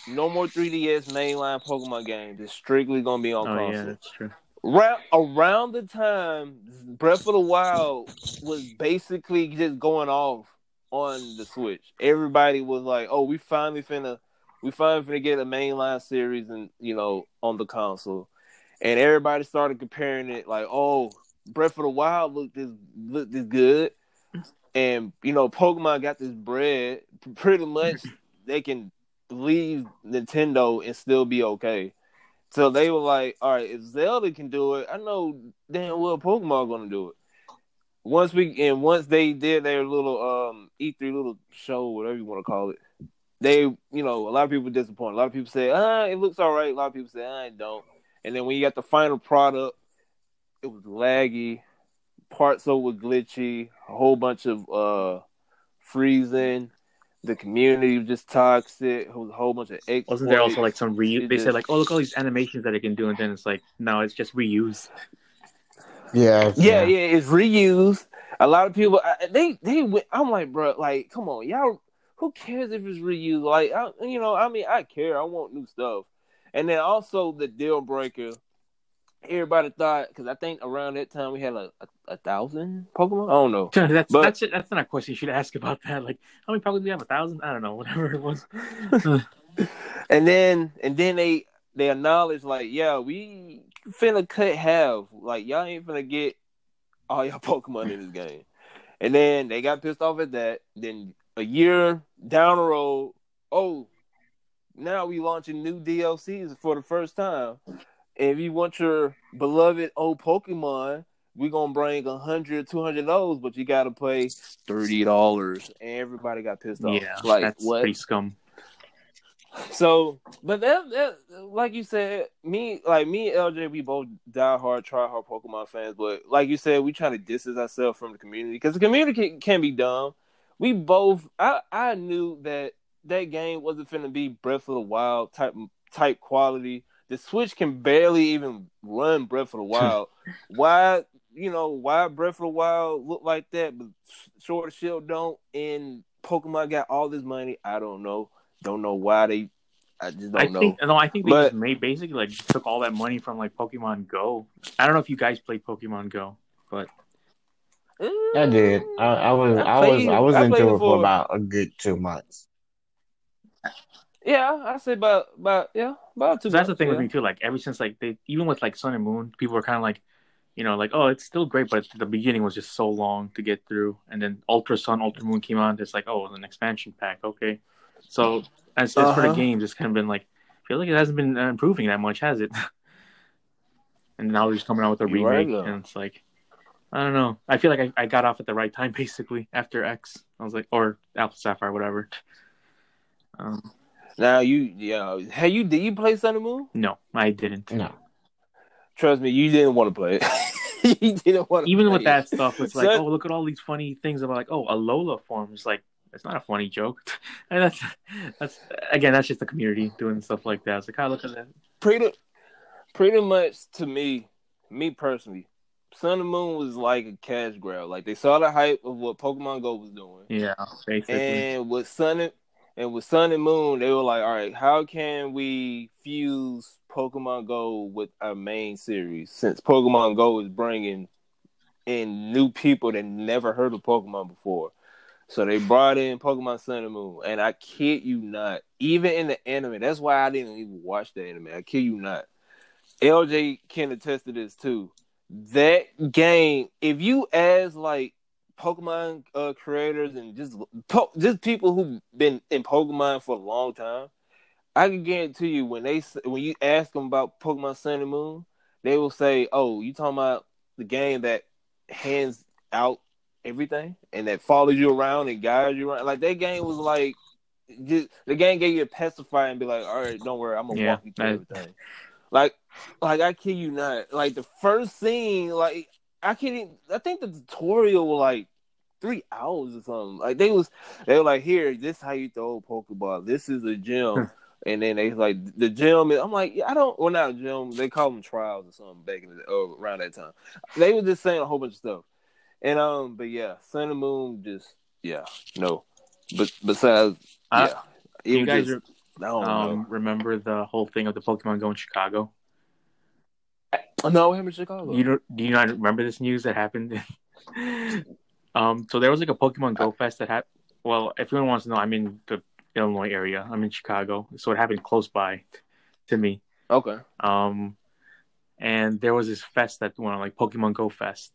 S1: no more 3DS mainline Pokemon games. It's strictly gonna be on
S9: Oh
S1: console."
S9: yeah, that's true.
S1: Around, around the time Breath of the Wild was basically just going off on the Switch, everybody was like, "Oh, we finally finna, we finally finna get a mainline series and you know on the console," and everybody started comparing it like, "Oh, Breath of the Wild looked this looked this good," and you know Pokemon got this bread. Pretty much, they can leave Nintendo and still be okay. So they were like, all right, if Zelda can do it, I know damn well Pokemon gonna do it. Once we and once they did their little um E3 little show, whatever you want to call it, they you know a lot of people were disappointed. A lot of people say, ah, it looks all right. A lot of people say, ah, it don't. And then when you got the final product, it was laggy, parts of it were glitchy, a whole bunch of uh freezing. The community was just toxic. It was a whole bunch of exploits.
S9: Wasn't there also like some reuse? They
S1: just-
S9: said like, oh look all these animations that it can do, and then it's like, no, it's just reuse.
S8: Yeah,
S1: Yeah, yeah, it's reused. A lot of people I- they they went- I'm like, bro, like, come on, y'all. Who cares if it's reused? Like, I, you know, I mean, I care. I want new stuff. And then also the deal breaker. Everybody thought because I think around that time we had like a, a thousand Pokemon. I don't know.
S9: that's
S1: But-
S9: that's. That's not a question you should ask about that. Like, how many probably do we have? A thousand? I don't know. Whatever it was.
S1: And then and then they they acknowledge like, yeah, we finna cut half. Like y'all ain't finna get all y'all Pokemon in this game. And then they got pissed off at that. Then a year down the road, oh, now we launching new DLCs for the first time. And if you want your beloved old Pokemon, we're gonna bring a hundred, two hundred those, but you gotta pay thirty dollars. Everybody got pissed off.
S9: yeah,
S1: like
S9: that's
S1: what?
S9: pretty scum.
S1: So, but that, that, like you said, me, like me and LJ, we both die hard, try hard Pokemon fans. But like you said, we try to distance ourselves from the community because the community can, can be dumb. We both, I, I knew that that game wasn't going to be Breath of the Wild type type quality. The Switch can barely even run Breath of the Wild. why, you know, why Breath of the Wild look like that, but Sword Shield don't, and Pokemon got all this money? I don't know. Don't know why they. I just don't
S9: I
S1: know.
S9: think no, I think they
S1: But-
S9: just made basically like took all that money from like Pokemon Go. I don't know if you guys played Pokemon Go, but
S8: I did. I, I was
S1: I
S8: I, was I was
S1: I
S8: into it
S1: it
S8: for
S1: for-
S8: about a good two months.
S1: Yeah, I say about about yeah about two.
S9: So that's the
S1: months,
S9: thing with me too. Like ever since like they even with like Sun and Moon, people were kind of like, you know, like oh it's still great, but the beginning was just so long to get through, and then Ultra Sun, Ultra Moon came on. It's like oh an expansion pack, okay. So as, as for the
S1: Uh-huh.
S9: games, it's kind of been like I feel like it hasn't been uh, improving that much, has it? and now they're just coming out with a
S1: You're right,
S9: remake, and it's like I don't know. I feel like I, I got off at the right time basically after X. I was like or Alpha Sapphire, whatever. Um,
S1: Now you yeah. Hey, you did you play Sun and Moon?
S9: no, I didn't.
S8: No.
S1: Trust me, you didn't want to play it. you didn't want to.
S9: even
S1: play
S9: with that stuff, it's like,
S1: Son-
S9: oh, look at all these funny things about like, oh, Alola form. It's like, it's not a funny joke. and that's that's again, that's just the community doing stuff like that. It's like, oh, look at that.
S1: pretty pretty much to me, me personally, Sun and Moon was like a cash grab. Like they saw the hype of what Pokemon Go was doing.
S9: Yeah, basically.
S1: And with Sun and, and with Sun and Moon, they were like, all right, how can we fuse Pokemon Go with our main series? Since Pokemon Go is bringing in new people that never heard of Pokemon before. So they brought in Pokemon Sun and Moon. And I kid you not, even in the anime, that's why I didn't even watch the anime. I kid you not. LJ can attest to this too. That game, if you ask like Pokemon uh, creators and just po- just people who've been in Pokemon for a long time, I can guarantee you when they when you ask them about Pokemon Sun and Moon, they will say, "Oh, you talking about the game that hands out everything and that follows you around and guides you around?" Like that game was like just, the game gave you a pacifier and be like, all right, don't worry, I'm gonna
S9: Yeah,
S1: walk you through
S9: that-
S1: everything. Like, like I kid you not. Like the first scene, like I can't. Even, I think the tutorial was like three hours or something. Like they was, they were like, here, this is how you throw a pokeball. This is a gym. And then they like the gym. I'm like, yeah, I don't. Well, not a gym. They call them trials or something back in the oh, around that time. They were just saying a whole bunch of stuff. And um, but yeah, Sun and Moon just yeah, no. But besides,
S9: Uh,
S1: yeah,
S9: you guys
S1: just- I don't
S9: um, remember the whole thing of the Pokemon Go in Chicago?
S1: Know. No, happened in Chicago?
S9: You don't, do you not remember this news that happened? um, so there was like a Pokemon Go Fest that happened. Well, if anyone wants to know, I'm in the Illinois area. I'm in Chicago, so it happened close by to me.
S1: okay.
S9: Um, and there was this fest that went on, like Pokemon Go Fest,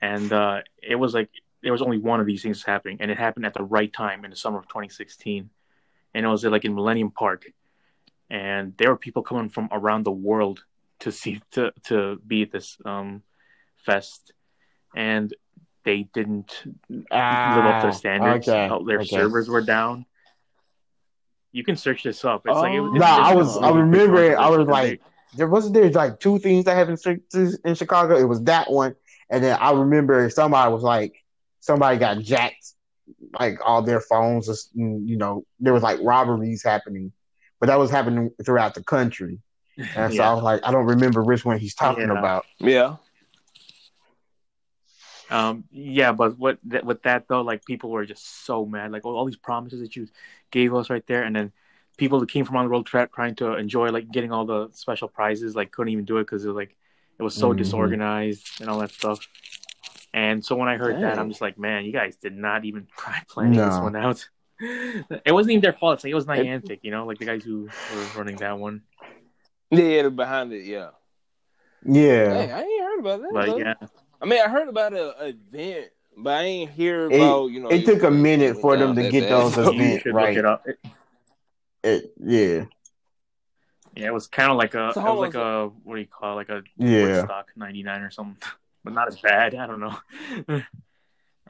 S9: and uh, it was like there was only one of these things happening, and it happened at the right time in the summer of 2016, and it was like in Millennium Park, and there were people coming from around the world to see to to be at this um fest, and they didn't live up to the
S8: Ah,
S9: standards.
S8: okay,
S9: Their
S8: okay.
S9: servers were down. You can search this up. It's like it was,
S1: Oh.
S9: it's-
S8: Nah,
S9: it's
S8: I was- I remember it. I was like- there wasn't there like two things that happened in Chicago. It was that one, and then I remember somebody was like, somebody got jacked, like all their phones. You know, there was like robberies happening, but that was happening throughout the country. And so I was like, I don't remember which one he's talking
S9: Yeah.
S8: about.
S1: Yeah.
S9: Um, yeah, but what that, with that though, like people were just so mad, like all, all these promises that you gave us right there, and then people that came from around the world tra- trying to enjoy like getting all the special prizes, like couldn't even do it because it was like it was so
S8: Mhm.
S9: disorganized and all that stuff. And so when I heard that, I'm just like, man, you guys did not even try planning this one out. It wasn't even their fault. It's like it was Niantic, you know, like the guys who were running that one.
S1: Yeah, the behind it, yeah.
S8: Yeah,
S1: Hey, I ain't heard about that.
S9: But
S1: though.
S9: yeah,
S1: I mean, I heard about an event, but I ain't hear
S8: It-
S1: about you know.
S8: it took a minute for them to get
S1: bad.
S8: those
S1: So-
S8: events. right.
S9: look it up. It-
S8: it, yeah,
S9: yeah, it was kind of like a,
S1: So
S9: it was like
S1: was
S9: a what do you call it? like a
S8: yeah.
S9: Woodstock '99 or something, but not as bad. I don't know.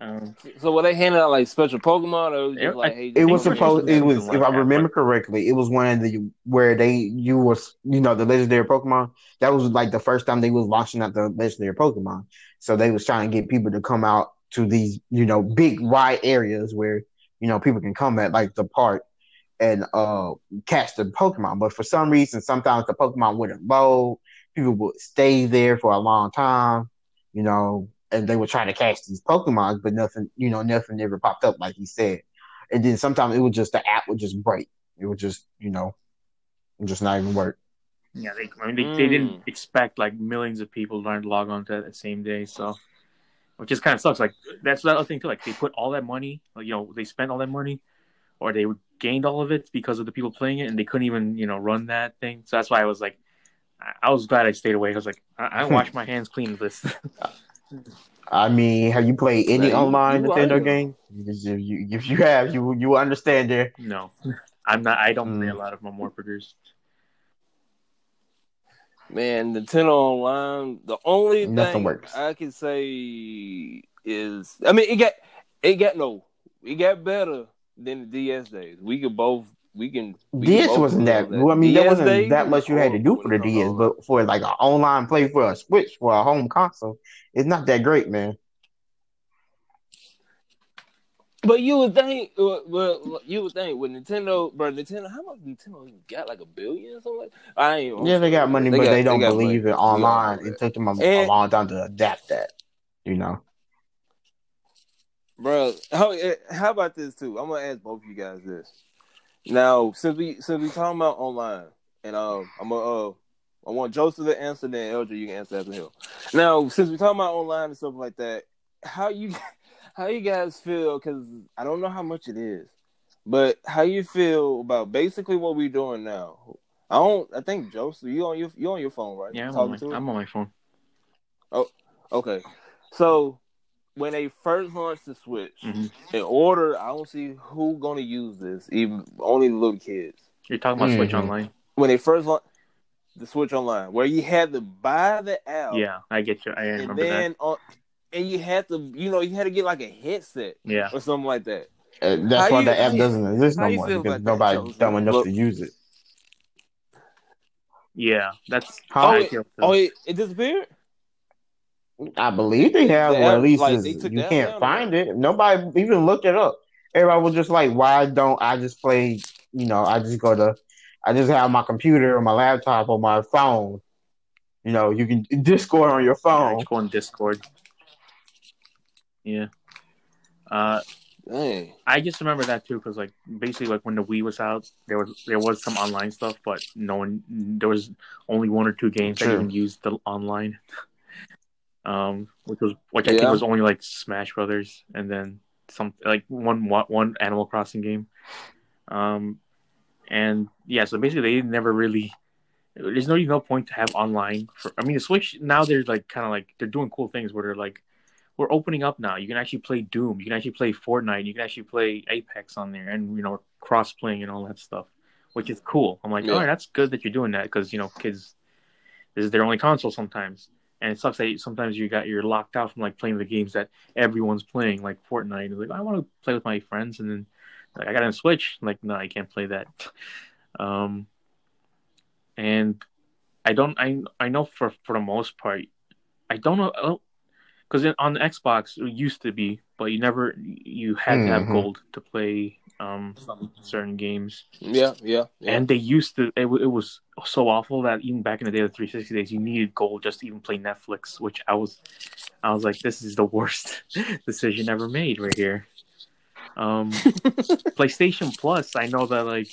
S9: um,
S1: So were they handing out like special Pokemon, or it was
S9: It-
S1: like, hey,
S8: It was supposed.
S9: Pokemon
S8: It was, if I remember correctly, it was one of the where they you was you know the legendary Pokemon. That was like the first time they was launching out the legendary Pokemon. So they was trying to get people to come out to these you know big wide areas where you know people can come at like the park and uh catch the Pokemon. But for some reason, sometimes the Pokemon wouldn't load. People would stay there for a long time, you know, and they were trying to catch these Pokemon, but nothing, you know, nothing ever popped up like he said. And then sometimes it would just the app would just break. It would just, you know, just not even work.
S9: yeah, they, I mean, they, they didn't
S1: Mm.
S9: expect like millions of people to log on to that the same day, so which just kind of sucks. Like that's the other thing too. Like they put all that money, like, you know, they spent all that money, or they gained all of it because of the people playing it, and they couldn't even you know run that thing. So that's why I was like, I, I was glad I stayed away. I was like, I, I washed my hands clean of this.
S8: I mean, have you played any
S1: Nah, you-
S8: online
S1: you
S8: Nintendo game? If you, if you have, you you understand there.
S9: no, I'm not. I don't play a
S8: Mm.
S9: lot of Morphagers.
S1: Man, Nintendo Online. The only
S8: Nothing
S1: thing
S8: works.
S1: I can say is, I mean, it got, it got no, it got better than the DS days. We could both, we can. we can
S8: DS
S1: both
S8: wasn't that.
S1: agree
S8: Well, I mean, there wasn't that much you had to do for the DS, but for like an online play for a Switch for a home console, it's not that great, man.
S1: But you would think, well, you would think with Nintendo, bro, Nintendo, how much Nintendo got like a billion or something? Like I ain't.
S8: Yeah, they got money, but
S1: got-
S8: they don't
S1: got
S8: believe
S1: money.
S8: in online.
S1: Yeah,
S8: It took them a, a long time to adapt that. You know.
S1: bro. How eh, how about this too? I'm gonna ask both of you guys this. Now, since we since we talking about online, and um, I'm gonna uh, I want Joseph to answer, then LJ you can answer after him. Now, since we talking about online and stuff like that, how you how you guys feel? Because I don't know how much it is, but how you feel about basically what we're doing now? I don't. I think Joseph, you on your you on your phone, right?
S9: Yeah, I'm on, my? I'm on my phone.
S1: Oh, okay. So when they first launched the Switch,
S9: Mhm.
S1: in order, I don't see who gonna use this, even only the little kids.
S9: You're talking about Switch
S8: Mhm.
S9: Online.
S1: When they first launched the Switch Online, where you had to buy the app,
S9: Yeah, I get you. I
S1: and
S9: remember
S1: then on, and you had to, you know, you had to get like a headset
S9: that. Yeah.
S1: or something like that.
S8: Uh, that's
S1: How
S8: why
S1: you-
S8: the app
S1: you-
S8: doesn't exist
S1: how
S8: no
S1: you
S8: more
S1: feel
S8: because
S1: about that,
S8: dumb enough
S1: Look-
S8: to use it.
S9: Yeah, that's
S8: How-
S9: how
S1: Oh,
S9: I
S1: it,
S9: feel. too.
S1: oh, it, it disappeared.
S8: I believe they have,
S1: The
S8: or at least
S1: like, they
S8: you can't
S1: down,
S8: find it. Nobody even looked it up. Everybody was just like, "Why don't I just play? You know, I just go to, I just have my computer or my laptop or my phone. You know, you can Discord on your phone.
S9: just go on Discord. Yeah. Uh,
S1: Dang.
S9: I just remember that too because like basically like when the Wii was out, there was there was some online stuff, but no one there was only one or two games that even used the online. Um, which was which I
S1: Yeah.
S9: think was only like Smash Brothers, and then some like one one Animal Crossing game. Um, and yeah, so basically they never really. There's no no point to have online. For, I mean, the Switch now they're like kind of like they're doing cool things where they're like we're opening up now. You can actually play Doom. You can actually play Fortnite. You can actually play Apex on there, and you know cross playing and all that stuff, which is cool. I'm like,
S1: Yeah.
S9: all right, that's good that you're doing that because you know kids, this is their only console sometimes, and it sucks that sometimes you got you're locked out from like playing the games that everyone's playing, like Fortnite. And like I want to play with my friends, and then like I got a Switch. like no, I can't play that. Um, and I don't. I I know for for the most part, I don't know because on the Xbox it used to be, but you never you had to have
S8: Mhm.
S9: gold to play um some certain games,
S1: Yeah, yeah, yeah.
S9: and they used to. It, it was so awful that even back in the day of the 360 days, you needed gold just to even play Netflix, which I was, I was like, this is the worst decision ever made right here. Um, PlayStation Plus, I know that like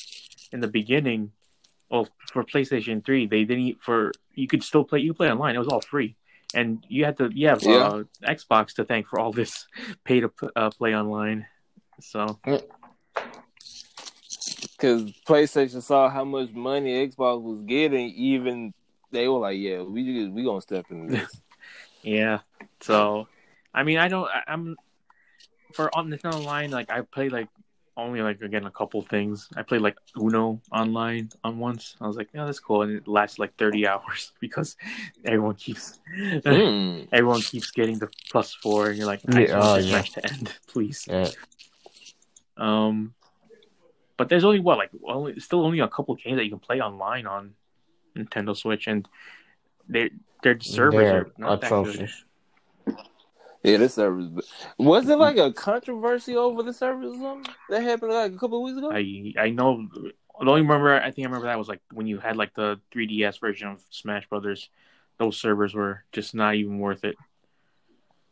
S9: in the beginning, well, for PlayStation Three, they didn't for you could still play. You could play online. It was all free, and you had to you have
S1: Yeah.
S9: uh, Xbox to thank for all this pay to p- uh, play online. So
S1: because PlayStation saw how much money Xbox was getting, even they were like, "Yeah, we we gonna step in this."
S9: yeah, so I mean, I don't. I, I'm for on the online. Like I play like only like again a couple things. I played like Uno online on once. I was like, yeah, that's cool, and it lasts like 30 hours because everyone keeps
S1: Hmm.
S9: everyone keeps getting the plus four, and you're like, I just
S8: Yeah,
S9: want
S8: oh,
S9: this match to end, please.
S8: Yeah.
S9: Um, but there's only what like only still only a couple games that you can play online on Nintendo Switch, and they their servers
S8: They're
S9: are not that good.
S8: atrocious.
S1: Yeah, the servers. was it like a controversy over the servers or something that happened like a couple of weeks ago.
S9: I I know the only remember I think I remember that was like when you had like the 3DS version of Smash Brothers, those servers were just not even worth it.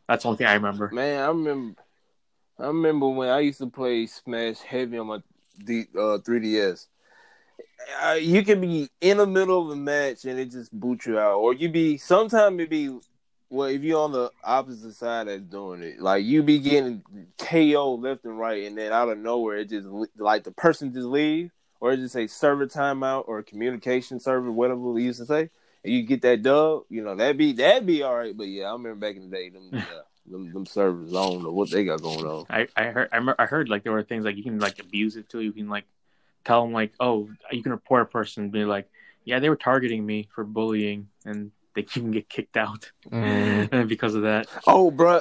S9: That's the only thing I remember.
S1: Man, I remember. I remember when I used to play Smash Heavy on my D, uh, 3DS. Uh, you can be in the middle of a match and it just boot you out, or you be sometimes it be well if you're on the opposite side that's doing it, like you be getting KO left and right, and then out of nowhere it just like the person just leave, or it just say server timeout or communication server, whatever we used to say. And you get that dub, you know that'd be that'd be all right. But yeah, I remember back in the day, them yeah, them, them servers. I don't know what they got going on.
S9: I I heard I, remember, I heard like there were things like you can like abuse it too. You can like tell them like oh you can report a person and be like yeah they were targeting me for bullying and they can get kicked out
S8: Mm.
S9: because of that.
S1: Oh, bro,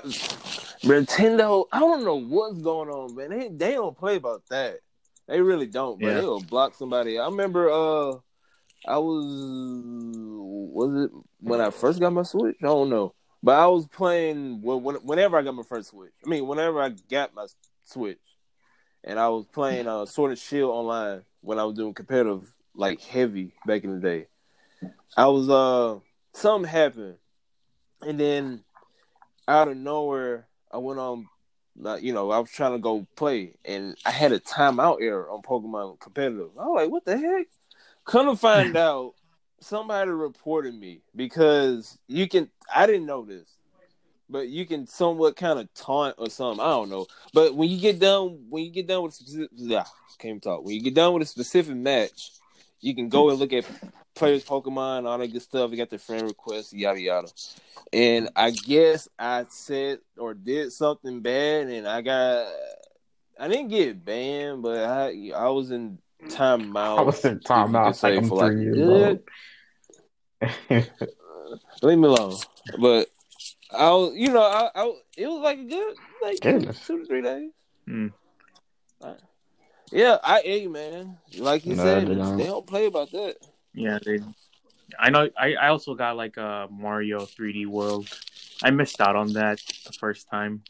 S1: Nintendo. I don't know what's going on, man. They they don't play about that. They really don't. But
S9: Yeah.
S1: they'll block somebody. I remember. Uh, I was was it when I first got my Switch? I don't know, but I was playing when, when, whenever I got my first Switch. I mean, whenever I got my Switch, and I was playing uh, Sword and Shield online when I was doing competitive like heavy back in the day. I was uh something happened, and then out of nowhere, I went on. Like, you know, I was trying to go play, and I had a timeout error on Pokemon Competitive. I was like, "What the heck?" Come to find out, somebody reported me because you can. I didn't know this, but you can somewhat kind of taunt or something. I don't know. But when you get done, when you get done with a specific, yeah, can't talk. When you get done with a specific match, you can go and look at players' Pokemon, all that good stuff. You got their friend requests, yada yada. And I guess I said or did something bad, and I got. I didn't get banned, but I I was in timeout.
S8: I was in timeout. Like
S1: for like
S8: years
S1: good. Leave me alone. But I was, you know, I, I it was like a good like
S8: Goodness.
S1: two to three days.
S9: Mm.
S1: Yeah, I ate, man. Like you
S8: No,
S1: said,
S8: they don't.
S1: they don't play about that.
S9: Yeah, they. I know. I, I also got like a Mario 3D World. I missed out on that the first time.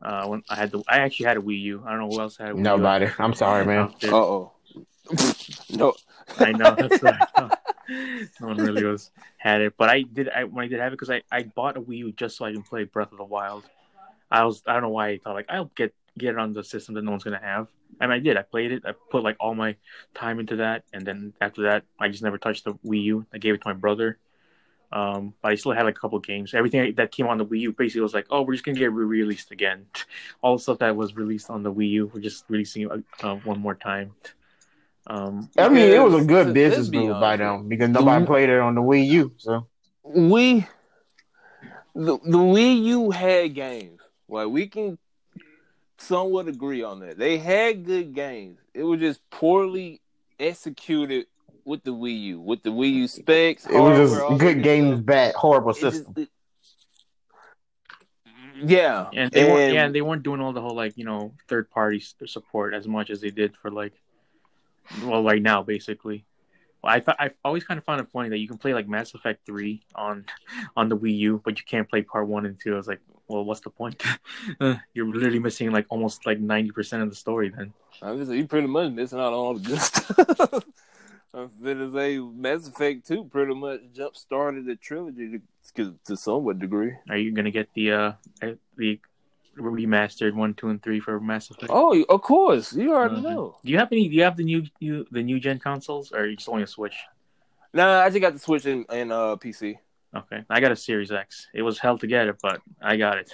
S9: Uh, when I had the, I actually had a Wii U. I don't know who else had a Wii
S8: Nobody. I'm sorry, man.
S1: Uh oh. no.
S9: I know that's right. no one really was had it, but I did. I when I did have it because I, I bought a Wii U just so I can play Breath of the Wild. I was I don't know why I thought like I'll get get it on the system that no one's gonna have. Mean I did. I played it. I put like all my time into that, and then after that I just never touched the Wii U. I gave it to my brother. Um, but I still had like a couple games. Everything that came on the Wii U basically was like, oh, we're just gonna get re-released again. All the stuff that was released on the Wii U, we're just releasing it uh, one more time. Um,
S8: I mean, it was a good
S1: let's
S8: business
S1: be
S8: move by them because nobody
S1: Mhm.
S8: played it on the Wii U. So
S1: we the the Wii U had games. Like we can somewhat agree on that. They had good games. It was just poorly executed with the Wii U, with the Wii U specs.
S8: it was just good games,
S1: stuff.
S8: bad, horrible
S1: It just-
S8: system.
S1: it- yeah,
S9: and they weren't
S1: And-
S9: yeah they weren't doing all the whole like you know third party support as much as they did for like well right now basically well, I th- I always kind of found it funny that you can play like Mass Effect three on on the Wii U, but you can't play part one and two. I was like, well, what's the point? Uh, You're literally missing like almost like ninety percent of the story. Then
S1: I was you pretty much missing out on all the good stuff. I'm gonna say Mass Effect Two pretty much jump started the trilogy to, to somewhat degree.
S9: are you gonna get the uh the remastered one, two, and three for Mass Effect?
S1: Oh, of course, you already
S9: Mhm.
S1: know.
S9: Do you have any? Do you have the new you the new gen consoles, or you just only a Switch?
S1: Nah, I just got the Switch in, in uh PC.
S9: Okay, I got a Series X. It was hell to get it, but I got it.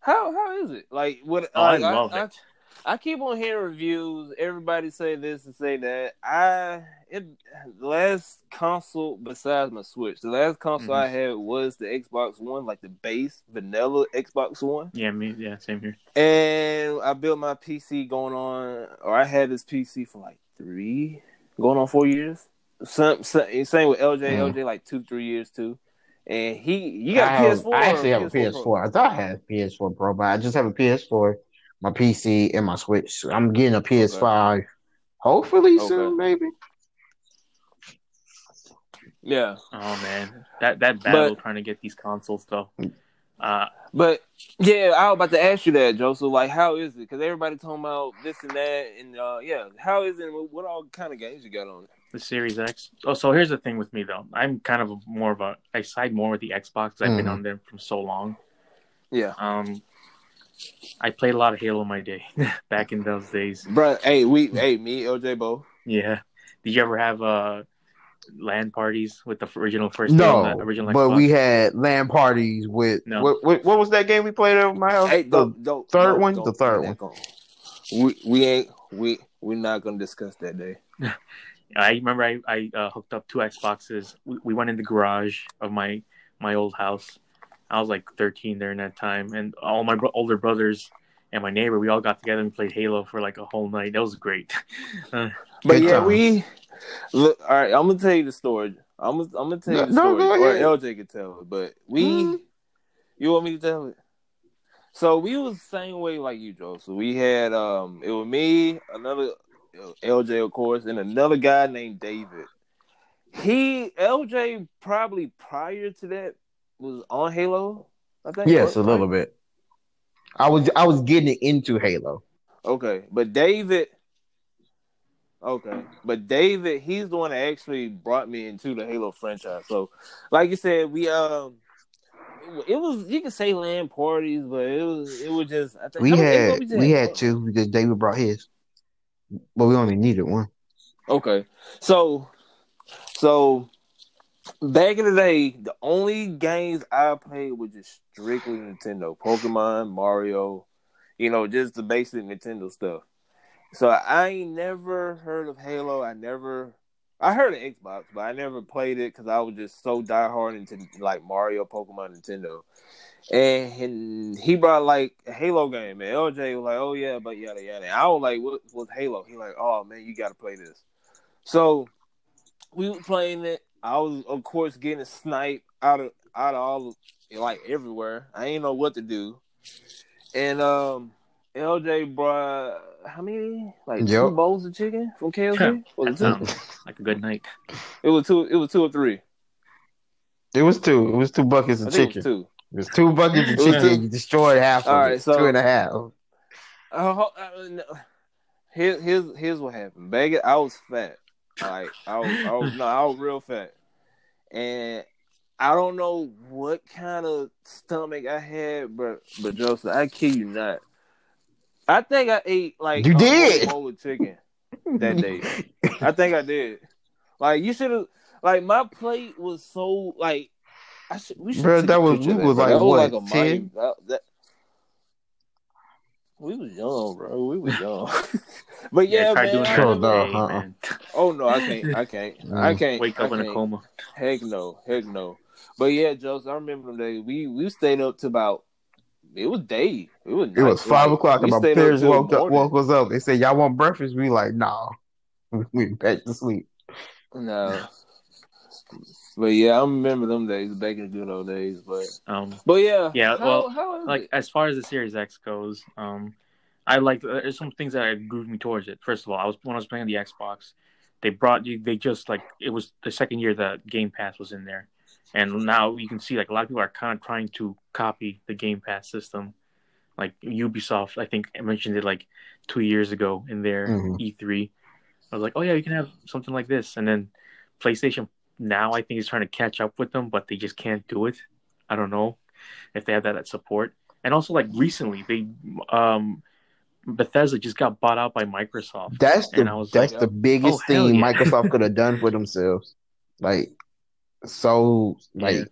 S1: How how is it? Like what?
S9: Oh, I love
S1: I,
S9: it.
S1: I keep on hearing reviews. Everybody say this and say that. I it last console besides my Switch, the last console
S9: Mhm.
S1: I had was the Xbox One, like the base vanilla Xbox One.
S9: Yeah, me. Yeah, same here.
S1: And I built my PC going on, or I had this PC for like three, going on four years. Some, some same with LJ.
S8: Mm.
S1: LJ like two, three years too. And he, you got
S8: I,
S1: a
S8: have-
S1: PS4.
S8: I actually have a PS4. I thought I had a PS4 Pro, but I just have a PS4, my PC, and my Switch. I'm getting a PS5, hopefully
S1: Okay.
S8: soon, maybe.
S1: Yeah,
S9: Oh man, that that battle trying to get these consoles though. Uh,
S1: but yeah, I was about to ask you that, Joseph. Like, how is it? Because everybody talking about this and that, and uh, yeah, how is it? What all kind of games you got on it?
S9: the Series X. Oh, so here's the thing with me though. I'm kind of a, more of a. I side more with the Xbox. 'cause I've been
S8: Mhm.
S9: on there for so long.
S1: Yeah,
S9: Um, I played a lot of Halo in my day back in those days.
S1: bro. Hey, we, hey, me, LJ, Bo.
S9: Yeah. Did you ever have uh LAN parties with the original first Halo,
S8: No,
S9: original
S8: but
S9: Xbox?
S8: we had LAN parties with
S9: No.
S8: what, what? What was that game we played over my house?
S1: Hey,
S8: The-
S1: don't, don't,
S8: third
S1: don't-
S8: one?
S1: don't
S8: The third
S1: one. that on. We we ain't we we're not gonna discuss that day.
S9: I remember I, I uh, hooked up two Xboxes. We, we went in the garage of my my old house. I was like 13 during that time, and all my bro- older brothers and my neighbor, we all got together and played Halo for like a whole night. That was great. Uh,
S1: But yeah,
S8: times.
S1: we look. All right, I'm gonna tell you the story. I'm gonna I'm gonna tell you
S8: No,
S1: the
S8: no,
S1: story,
S8: go
S1: or. LJ can tell it. But we,
S8: Mm.
S1: you want me to tell it? So we was the same way like you, Joe. So we had um, it was me, another uh, LJ, of course, and another guy named David. He LJ probably prior to that was on Halo. I think.
S8: yes, a little bit. I was I was getting into Halo.
S1: Okay, but David. Okay, but David, he's the one that actually brought me into the Halo franchise. So, like you said, we um, it was you can say LAN parties, but it was it was just I think
S8: We
S1: many
S8: had we had two because David brought his, but we only needed one.
S1: Okay, so so back in the day, the only games I played were just strictly Nintendo, Pokemon, Mario, you know, just the basic Nintendo stuff. So I ain't never heard of Halo. I never, I heard of Xbox, but I never played it because I was just so diehard into like Mario, Pokemon, Nintendo. And, and he brought like a Halo game, and LJ was like, "Oh yeah, but yada yada." I was like, "What was Halo?" He like, "Oh man, you got to play this." So we were playing it. I was, of course, getting sniped out of out of all like everywhere. I ain't know what to do, and um, LJ brought how many? Like two bowls of chicken from KFC? Was it two?
S9: like a good night.
S1: It was two. It was two or three.
S8: It was two. It was two buckets of
S1: think it
S8: chicken.
S1: was two.
S8: It was two buckets of chicken.
S1: two.
S8: You destroyed half of
S1: All right,
S8: it.
S1: so-
S8: two and a half.
S1: Uh, uh, no. Here, here's here's what happened. Vegas, I was fat. Like I was, I was no, I was real fat, and I don't know what kind of stomach I had, but but Joseph, I kid you not. I think I ate like
S8: You
S1: a
S8: did.
S1: whole chicken that day. I think I did. Like you should have. Like my plate was so like. I should. We should. Take
S8: that was- we was like,
S1: bro. That
S8: what,
S1: like a
S8: 10?
S1: monument. That, that- we was young, bro. We was young. but yeah,
S9: try
S1: man.
S9: doing
S1: I
S9: that
S8: Sure,
S1: remember-
S8: no,
S9: every day,
S8: uh-uh.
S9: man.
S1: Oh no, I can't. I can't. I can't.
S9: Wake
S1: I
S9: up in a coma.
S1: Heck no. Heck no. But yeah, Joseph, I remember them days. We we stayed up to about. It was day. It was.
S8: It was
S1: night.
S8: five o'clock,
S1: we
S8: and my
S1: stayed up
S8: parents woke up, woke us up. They said, "Y'all want breakfast?" We like, "Nah." We back to sleep.
S1: No. But yeah, I remember them days, back in the good old days. But
S9: Um,
S1: but yeah,
S9: Yeah,
S1: How,
S9: well,
S1: how is
S9: like
S1: it?
S9: as far as the Series X goes, um, I like there's some things that grew me towards it. First of all, I was when I was playing the Xbox, they brought you. They just like it was the second year that Game Pass was in there, and now you can see like a lot of people are kind of trying to copy the Game Pass system. Like Ubisoft, I think I mentioned it like two years ago in their
S8: Mhm.
S9: E3. I was like, oh yeah, you can have something like this, and then PlayStation now I think is trying to catch up with them, but they just can't do it. I don't know if they have that at support. And also, like recently, they um Bethesda just got bought out by Microsoft.
S8: That's
S9: And
S8: the
S9: I was
S8: that's
S9: like,
S8: the biggest
S9: oh,
S8: thing
S9: yeah.
S8: Microsoft could have done for themselves. Like so, like
S9: Yeah.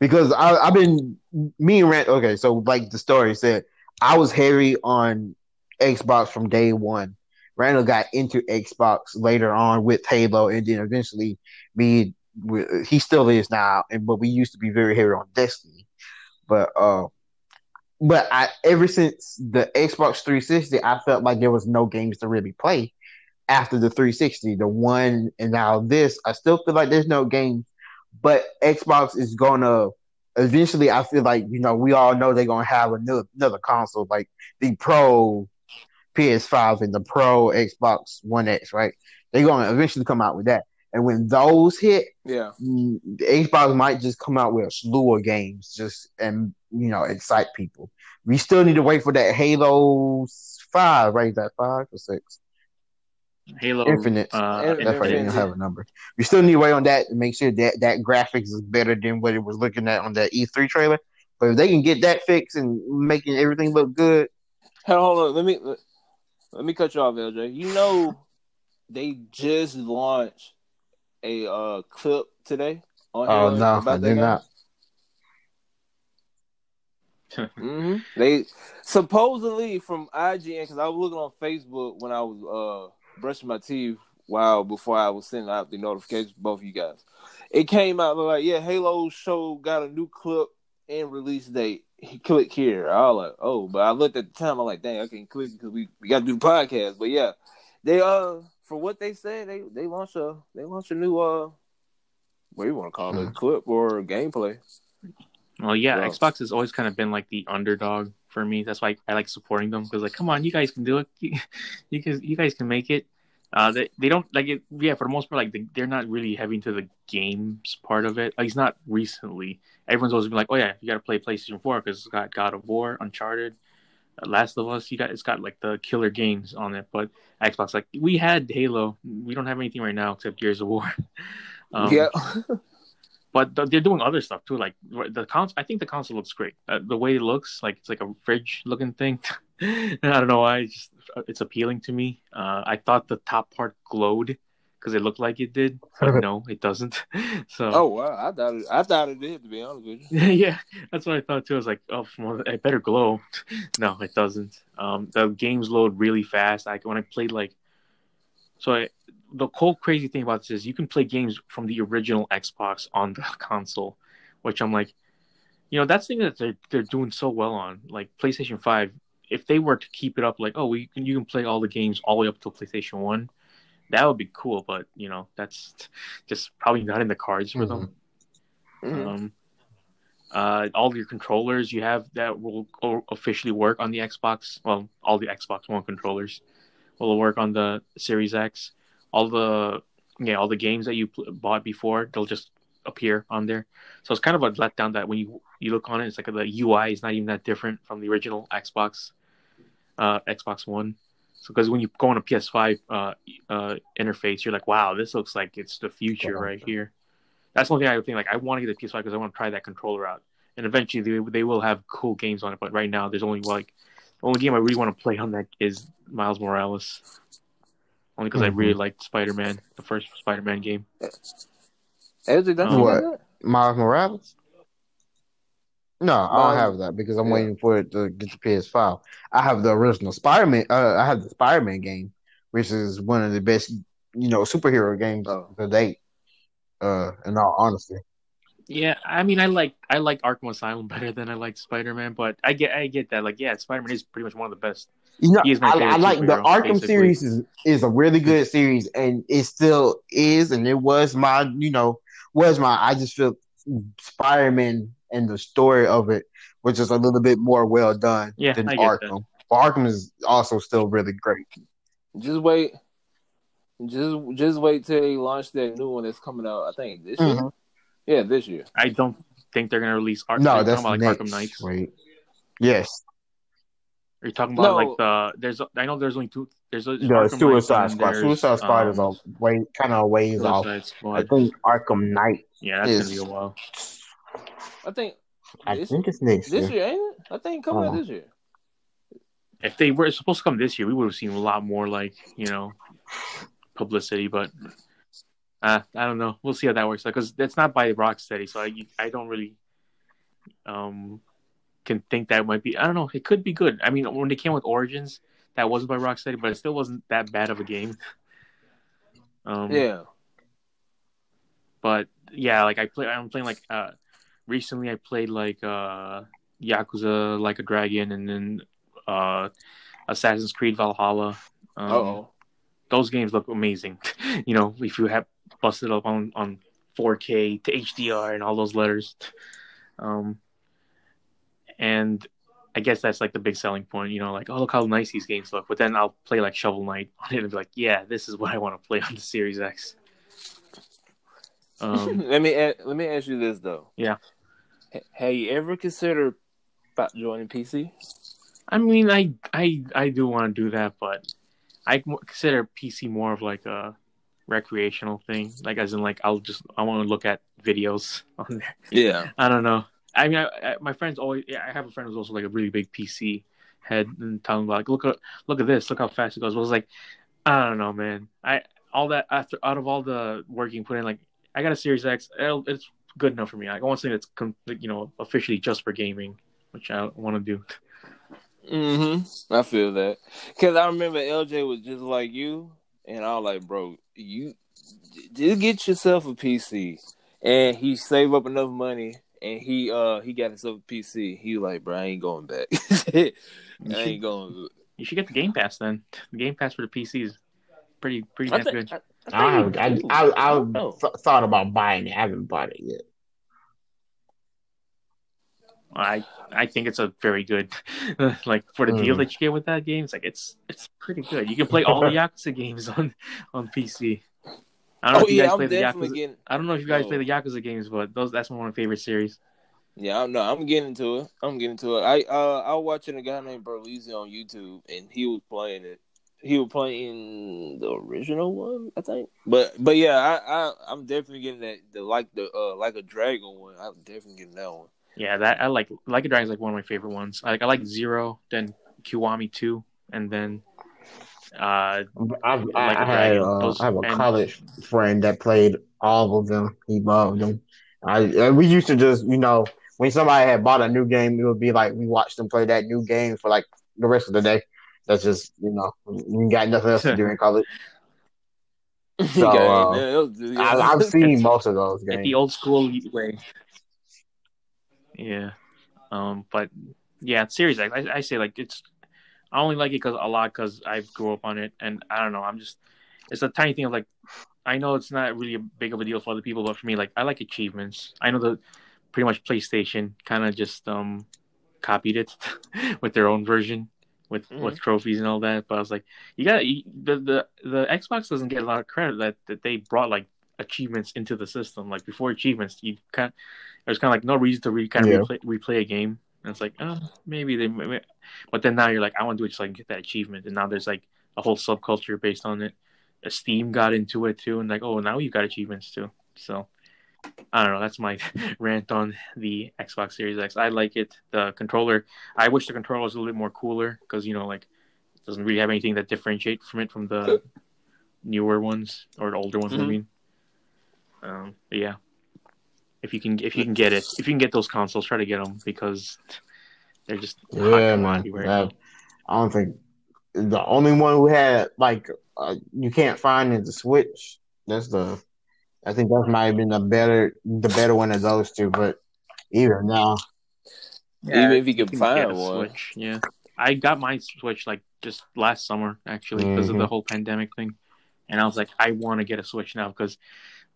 S8: because I, I've been me and Rand. Okay, so like the story said, I was heavy on Xbox from day one. Randall got into Xbox later on with Halo, and then eventually me. We- He still is now, and but we used to be very heavy on Destiny. But uh, but I ever since the Xbox 360, I felt like there was no games to really play after the 360. The one and now this, I still feel like there's no games, but Xbox is gonna eventually. I feel like you know we all know they're gonna have another another console like the Pro PS5 and the Pro Xbox One X, right? They're gonna eventually come out with that. And when those hit,
S1: yeah.
S8: mm, the Xbox might just come out with a slew of games, just and you know excite people. We still need to wait for that Halo Five, right? Is that five or six?
S9: Halo
S8: Infinite.
S9: Uh,
S1: Infinite.
S8: That's right. They don't have a number. We still need to wait on that to make sure that that graphics is better than what it was looking at on that E3 trailer. But if they can get that fixed and making everything look good,
S1: Hold on, let me let, let me cut you off, LJ. You know, they just launched a uh clip today on
S8: oh
S1: Halo
S8: no, I
S1: about that
S8: did
S1: game.
S8: not.
S1: hmm They supposedly from IGN because I was looking on Facebook when I was uh brushing my teeth while before I was sending out the notifications to both of you guys. It came out like, yeah, Halo show got a new clip and release date. Click here. I was like, oh, but I looked at the time. I'm like, dang, I can't click because we, we got to do the podcast. But yeah, they uh for what they said, they they launched a they launched a new uh what do you want to call it,
S8: Mhm.
S1: clip or gameplay.
S9: Well, yeah,
S1: Well-
S9: Xbox has always kind of been like the underdog for me. That's why I like supporting them because, like, come on, you guys can do it. You, you guys, you guys can make it. Uh, they they don't like it. Yeah, for the most part, like they, they're not really heavy into the games part of it. At least not recently. Everyone's always been like, oh yeah, you got to play PlayStation Four because it's got God of War, Uncharted, Last of Us. You got it's got like the killer games on it. But Xbox, like, we had Halo. We don't have anything right now except Gears of War. um,
S1: yeah.
S9: but th- they're doing other stuff too. Like the console, I think the console looks great. Uh, the way it looks, like it's like a fridge looking thing. I don't know why, it's, just, uh, it's appealing to me. Uh, I thought the top part glowed because it looked like it did, but no, it doesn't. so
S1: Oh wow, I thought it, I thought it did to be honest with you.
S9: yeah, that's what I thought too. I was like, oh, well, it better glow. no, it doesn't. Um, the games load really fast. I when I played like, so I, the whole crazy thing about this is you can play games from the original Xbox on the console, which I'm like, you know, that's the thing that they're they're doing so well on. Like PlayStation Five, if they were to keep it up, like, oh, we can you can play all the games all the way up to PlayStation One. That would be cool, but you know that's just probably not in the cards for them.
S1: Mhm.
S9: Um, Uh, all your controllers you have that will officially work on the Xbox. Well, all the Xbox One controllers will work on the Series X. All the yeah, all the games that you pl- bought before, they'll just appear on there. So it's kind of a letdown that when you you look on it, it's like the UI is not even that different from the original Xbox, uh, Xbox One. So because when you go on a PS5 uh, uh, interface, you're like, wow, this looks like it's the future right here. That's one thing I would think. Like, I want to get the PS5 because I want to try that controller out, and eventually they, they will have cool games on it. But right now, there's only like the only game I really want to play on that is Miles Morales. Only because I really liked Spider Man, the first Spider Man game.
S1: LJ, don't you
S9: Um,
S8: What?
S1: that?
S8: Miles Morales? No, I don't have that because I'm
S1: yeah.
S8: waiting for it to get the PS5. I have the original Spider-Man. Uh, I have the Spider-Man game, which is one of the best, you know, superhero games
S1: Oh.
S8: to date. Uh, in all honesty,
S9: Yeah, I mean, I like I like Arkham Asylum better than I like Spider Man, but I get I get that. Like, yeah, Spider Man is pretty much one of the best.
S8: you know,
S9: He is my
S8: I,
S9: favorite
S8: I like the Arkham
S9: basically.
S8: series is is a really good series, and it still is, and it was my, you know, was my. I just feel Spider-Man and the story of it was just a little bit more well done
S9: Yeah,
S8: than
S9: I get that.
S8: Arkham. But Arkham is also still really great.
S1: Just wait. Just just wait till they launch that new one that's coming out. I think this year.
S8: Mhm.
S1: Yeah, this year.
S9: I don't think they're gonna release Arkham.
S8: No,
S9: you're
S8: that's
S9: talking about like
S8: next.
S9: Arkham Knights.
S8: Wait. Yes,
S9: Are you talking about
S1: No.
S9: like the? There's I know there's only two. There's a
S8: the
S9: Arkham
S8: Suicide
S9: Knights and
S8: Squad.
S9: there's,
S8: Suicide Squad is
S9: um,
S8: a way kind of ways off.
S9: Suicide
S8: I think Arkham Knight.
S9: Yeah, that's
S8: is-
S9: gonna be a while.
S1: I think
S8: I
S1: This-
S8: think it's next
S1: this
S8: year.
S1: year, ain't it? I think coming out
S8: Oh.
S1: this year.
S9: If they were supposed to come this year, we would have seen a lot more like you know publicity. But uh, I don't know. We'll see how that works. out Because that's not by Rocksteady, so I I don't really um can think that might be. I don't know. It could be good. I mean, when they came with Origins, that wasn't by Rocksteady, but it still wasn't that bad of a game. Um,
S1: Yeah.
S9: but yeah, like I play, I'm playing like uh, recently I played like uh, Yakuza Like a Dragon, and then uh, Assassin's Creed Valhalla. Um,
S1: oh.
S9: Those games look amazing. you know, if you have busted up on on 4K to HDR and all those letters, um, and I guess that's like the big selling point. You know, like oh look how nice these games look. But then I'll play like Shovel Knight on it and be like, yeah, this is what I want to play on the Series X. Um,
S1: let me let me ask you this though.
S9: Yeah.
S1: H- have you ever considered about joining PC?
S9: I mean, I I I do want to do that, but I consider PC more of like a recreational thing. Like as in, like I'll just I want to look at videos on there.
S1: Yeah.
S9: I don't know. I mean, I, I, my friends always. Yeah, I have a friend who's also like a really big PC head, and telling me like, look at look at this, look how fast it goes. Well, I was like, I don't know, man. I all that after out of all the work you put in, like I got a Series X. It'll, it's good enough for me. Like, I want something that's com- you know officially just for gaming, which I want to do.
S1: Mm-hmm. I feel that because I remember LJ was just like you, and I was like, bro, you just get yourself a PC, and he saved up enough money, and he uh he got himself a PC. He was like, bro, I ain't going back. I ain't going.
S9: You should get the Game Pass then. The Game Pass for the PC is pretty pretty damn good.
S1: I, I
S8: I, I. I, I,
S1: don't
S8: th- thought about buying it. I haven't bought it yet.
S9: I I think it's a very good like for the deal
S8: Mm.
S9: that you get with that game. It's like it's it's pretty good. You can play all the Yakuza games on on PC. I don't know
S1: Oh
S9: if you
S1: yeah,
S9: guys
S1: I'm
S9: play the Yakuza.
S1: getting.
S9: I don't know if you guys
S1: Oh.
S9: play the Yakuza games, but those that's one of my favorite series.
S1: Yeah, I'm no, I'm getting into it. I'm getting into it. I uh I was watching a guy named Berlizzi on YouTube and he was playing it. He was playing the original one, I think. But but yeah, I, I I'm definitely getting that the like the uh like a dragon one. I'm definitely getting that one.
S9: Yeah, that I like. Like a Dragon is like one of my favorite ones. I like I like Zero, then Kiwami two, and then uh
S8: I've,
S9: Like
S8: I,
S9: a
S8: I, had, uh,
S9: Those-
S8: I have a
S9: and-
S8: college friend that played all of them. He loved them. I uh, we used to just you know when somebody had bought a new game, it would be like we watched them play that new game for like the rest of the day. That's just you know you got nothing else to do in college. So, uh,
S1: Yeah, yeah.
S8: I, I've seen most of those
S9: at the old school way. Yeah, um, but yeah, Series I say like it's. I only like it because a lot because I grew up on it, and I don't know. I'm just. It's a tiny thing of like. I know it's not really a big of a deal for other people, but for me, like I like achievements. I know the pretty much PlayStation kind of just um copied it with their own version with
S1: Mhm.
S9: with trophies and all that. But I was like, you got the the the Xbox doesn't get a lot of credit that that they brought like achievements into the system. Like before achievements, you kind of, there's kind of like no reason to re, kind of
S8: Yeah.
S9: replay, replay a game. And it's like, oh, maybe they, maybe. but then now you're like, I want to do it so I can get that achievement. And now there's like a whole subculture based on it. Steam got into it too, and like, oh, now you got achievements too. So I don't know. That's my rant on the Xbox Series X. I like it. The controller. I wish the controller was a little bit more cooler because you know, like, it doesn't really have anything that differentiate from it from the newer ones or the older ones. I
S1: Mhm.
S9: mean, um, but yeah. If you can, if you can get it, if you can get those consoles, try to get them because they're just
S8: Yeah, man.
S9: right
S8: That- I don't think the only one who had like uh, you can't find is the Switch. That's the. I think that might have been the better the better one of those two, but even now,
S1: Even if you
S9: you
S1: can find
S9: a
S1: one.
S9: Switch, yeah. I got my Switch like just last summer actually because of the
S8: Mhm.
S9: whole pandemic thing, and I was like, I want to get a Switch now because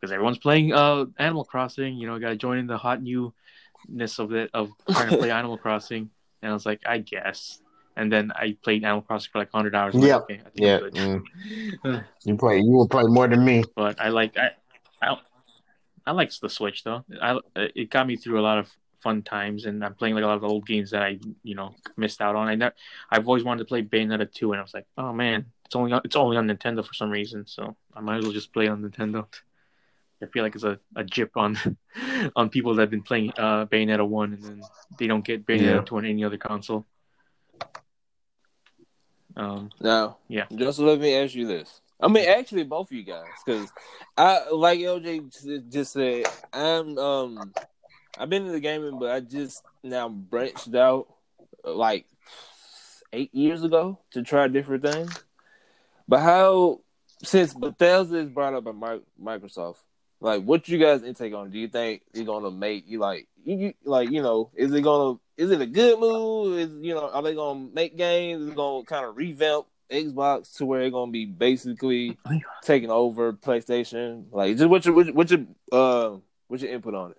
S9: because everyone's playing uh Animal Crossing. You know, got to join in the hot newness of it of trying to play Animal Crossing, and I was like, I guess. And then I played Animal Crossing for like hundred hours. I'm like,
S8: Yep.
S9: okay,
S8: yeah, mm, you play you will play more than me.
S9: but I like I, I I like the Switch though. I it got me through a lot of fun times, and I'm playing like a lot of old games that I you know missed out on. I never, I've always wanted to play Bayonetta two, and I was like, oh man, it's only on, it's only on Nintendo for some reason, so I might as well just play on Nintendo. I feel like it's a, a jip on on people that have been playing uh, Bayonetta one, and then they don't get Bayonetta
S8: Yeah.
S9: two on any other console. Um,
S1: Now,
S9: Yeah.
S1: Just let me ask you this. I mean, actually, both of you guys, because I like LJ just said, I'm um, I've been in the gaming, but I just now branched out like eight years ago to try different things. But how, since Bethesda is brought up by Microsoft, like, what you guys intake on? Do you think it's gonna make you like, you, you like, you know, is it gonna, is it a good move? Is you know, are they gonna make games? Is it gonna kind of revamp Xbox to where it's gonna be basically taking over PlayStation? Like, just what's your, what's your, what's your, uh, what's your input on it?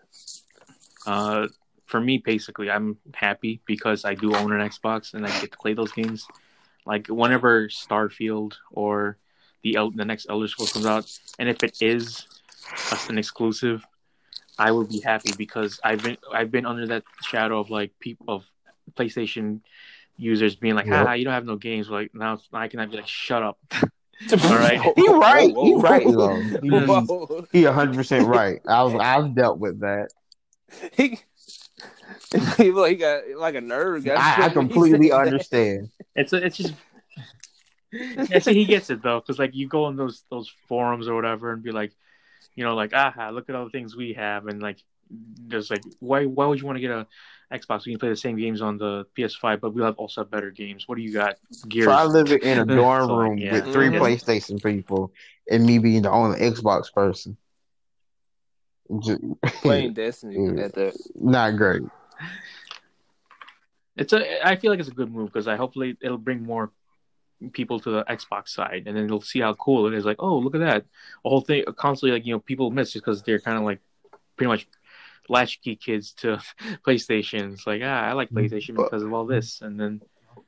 S9: Uh, for me, basically, I'm happy because I do own an Xbox and I get to play those games. Like whenever Starfield or the El- the next Elder Scrolls comes out, and if it is a- an exclusive, I would be happy because I've been I've been under that shadow of like people of PlayStation users being like,
S8: Yep.
S9: "Ah, you don't have no games." Like now, I can be like, "Shut up." All right.
S8: He right,
S1: Whoa,
S8: he right though. He,
S1: Whoa.
S8: he hundred percent right. I was I've dealt with that.
S1: he, he, like, he got like a nerve.
S8: I, I completely understand.
S9: It's it's just yeah, see, he gets it though, because like you go on those those forums or whatever and be like, you know, like aha, look at all the things we have, and like there's like why why would you want to get a Xbox? We can play the same games on the PS5, but we'll have also have better games. What do you got? Gears.
S8: Try live in a dorm
S9: So,
S8: room
S9: yeah.
S8: with three
S1: Mhm.
S8: PlayStation people and me being the only Xbox person.
S1: Playing Destiny
S8: Yeah.
S1: at that.
S8: not great.
S9: It's a. I feel like it's a good move because I hopefully it'll bring more people to the Xbox side, and then they'll see how cool it is. Like, oh, look at that! A whole thing constantly like you know people miss just because they're kind of like pretty much latchkey kids to PlayStation. It's like ah, I like PlayStation because of all this, and then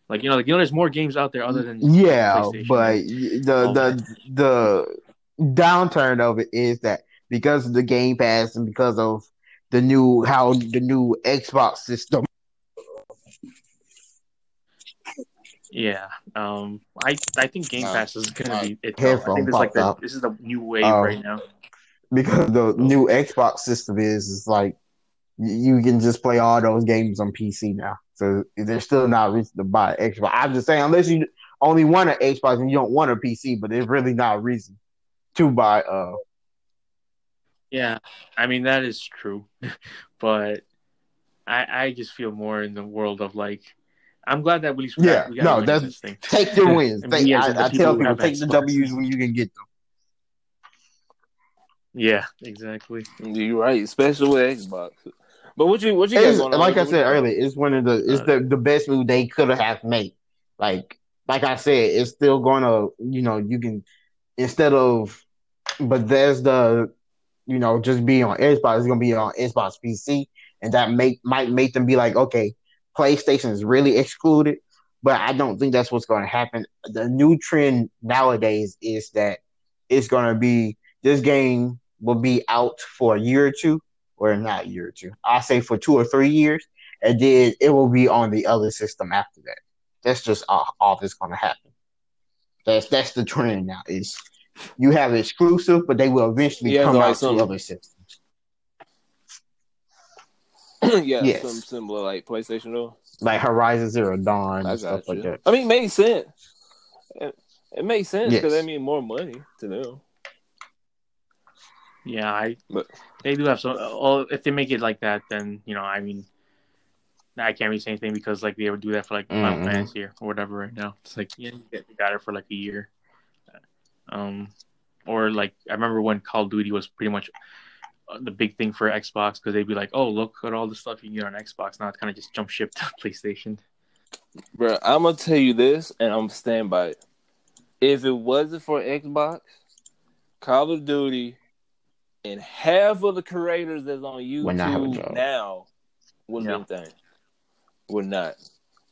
S9: like you know like you know there's more games out there other than
S8: Yeah, but the
S9: Oh,
S8: the the downturn of it is that because of the Game Pass and because of the new how the new Xbox system.
S9: yeah. Um, I I think Game Pass is gonna
S8: uh,
S9: be it. I think this like the, this is the new wave
S8: Oh.
S9: right now.
S8: Because the new Xbox system is is like you can just play all those games on PC now. So they're still not reason to buy an Xbox. I'm just saying, unless you only want an Xbox and you don't want a PC, but there's really not a reason to buy. Uh,
S9: Yeah, I mean that is true, but I I just feel more in the world of like I'm glad that we got,
S8: Yeah,
S9: we
S8: no,
S9: a win in
S8: that's- take your wins.
S9: And
S8: Take,
S9: we as in the
S8: I, I tell people take the W's when you can get them.
S9: Yeah, exactly.
S1: You're right, especially with Xbox. But what you what you got
S8: It's,
S1: going on?
S8: like I said earlier, it's one of the it's the, uh, the best move they could have made. Like like I said, it's still gonna you know you can instead of but there's the you know just be on Xbox, it's gonna be on Xbox PC, and that make might make them be like, okay, PlayStation is really excluded. But I don't think that's what's going to happen. The new trend nowadays is that it's going to be this game will be out for a year or two, or not a year or two. I say for two or three years, and then it will be on the other system after that. That's just all, all that's going to happen. That's that's the trend now. Is you have exclusive, but they will eventually
S1: Yeah,
S8: come
S1: like
S8: out to
S1: some-
S8: other systems.
S1: yeah,
S8: Yes.
S1: something similar like PlayStation though.
S8: like Horizon Zero Dawn
S1: I
S8: and stuff
S1: got
S8: like that.
S1: I mean, it makes sense. It, it makes sense because
S8: Yes.
S1: they mean more money to them.
S9: Yeah, I
S1: But-
S9: they do have some. Well, if they make it like that, then you know, I mean, I can't really say anything because like they would do that for like Final
S8: Mhm.
S9: Fantasy or whatever right now. It's like yeah, you get- you got it for like a year. Um, or like I remember when Call of Duty was pretty much uh, the big thing for Xbox because they'd be like, oh look at all the stuff you can get on Xbox. Now it's kind of just jump ship to PlayStation.
S1: Bro, I'm gonna tell you this, and I'm stand by it. If it wasn't for Xbox, Call of Duty, and half of the creators that's on
S8: Would not have a
S1: YouTube
S8: job.
S1: now would
S9: Yeah.
S1: have been thing. Would not.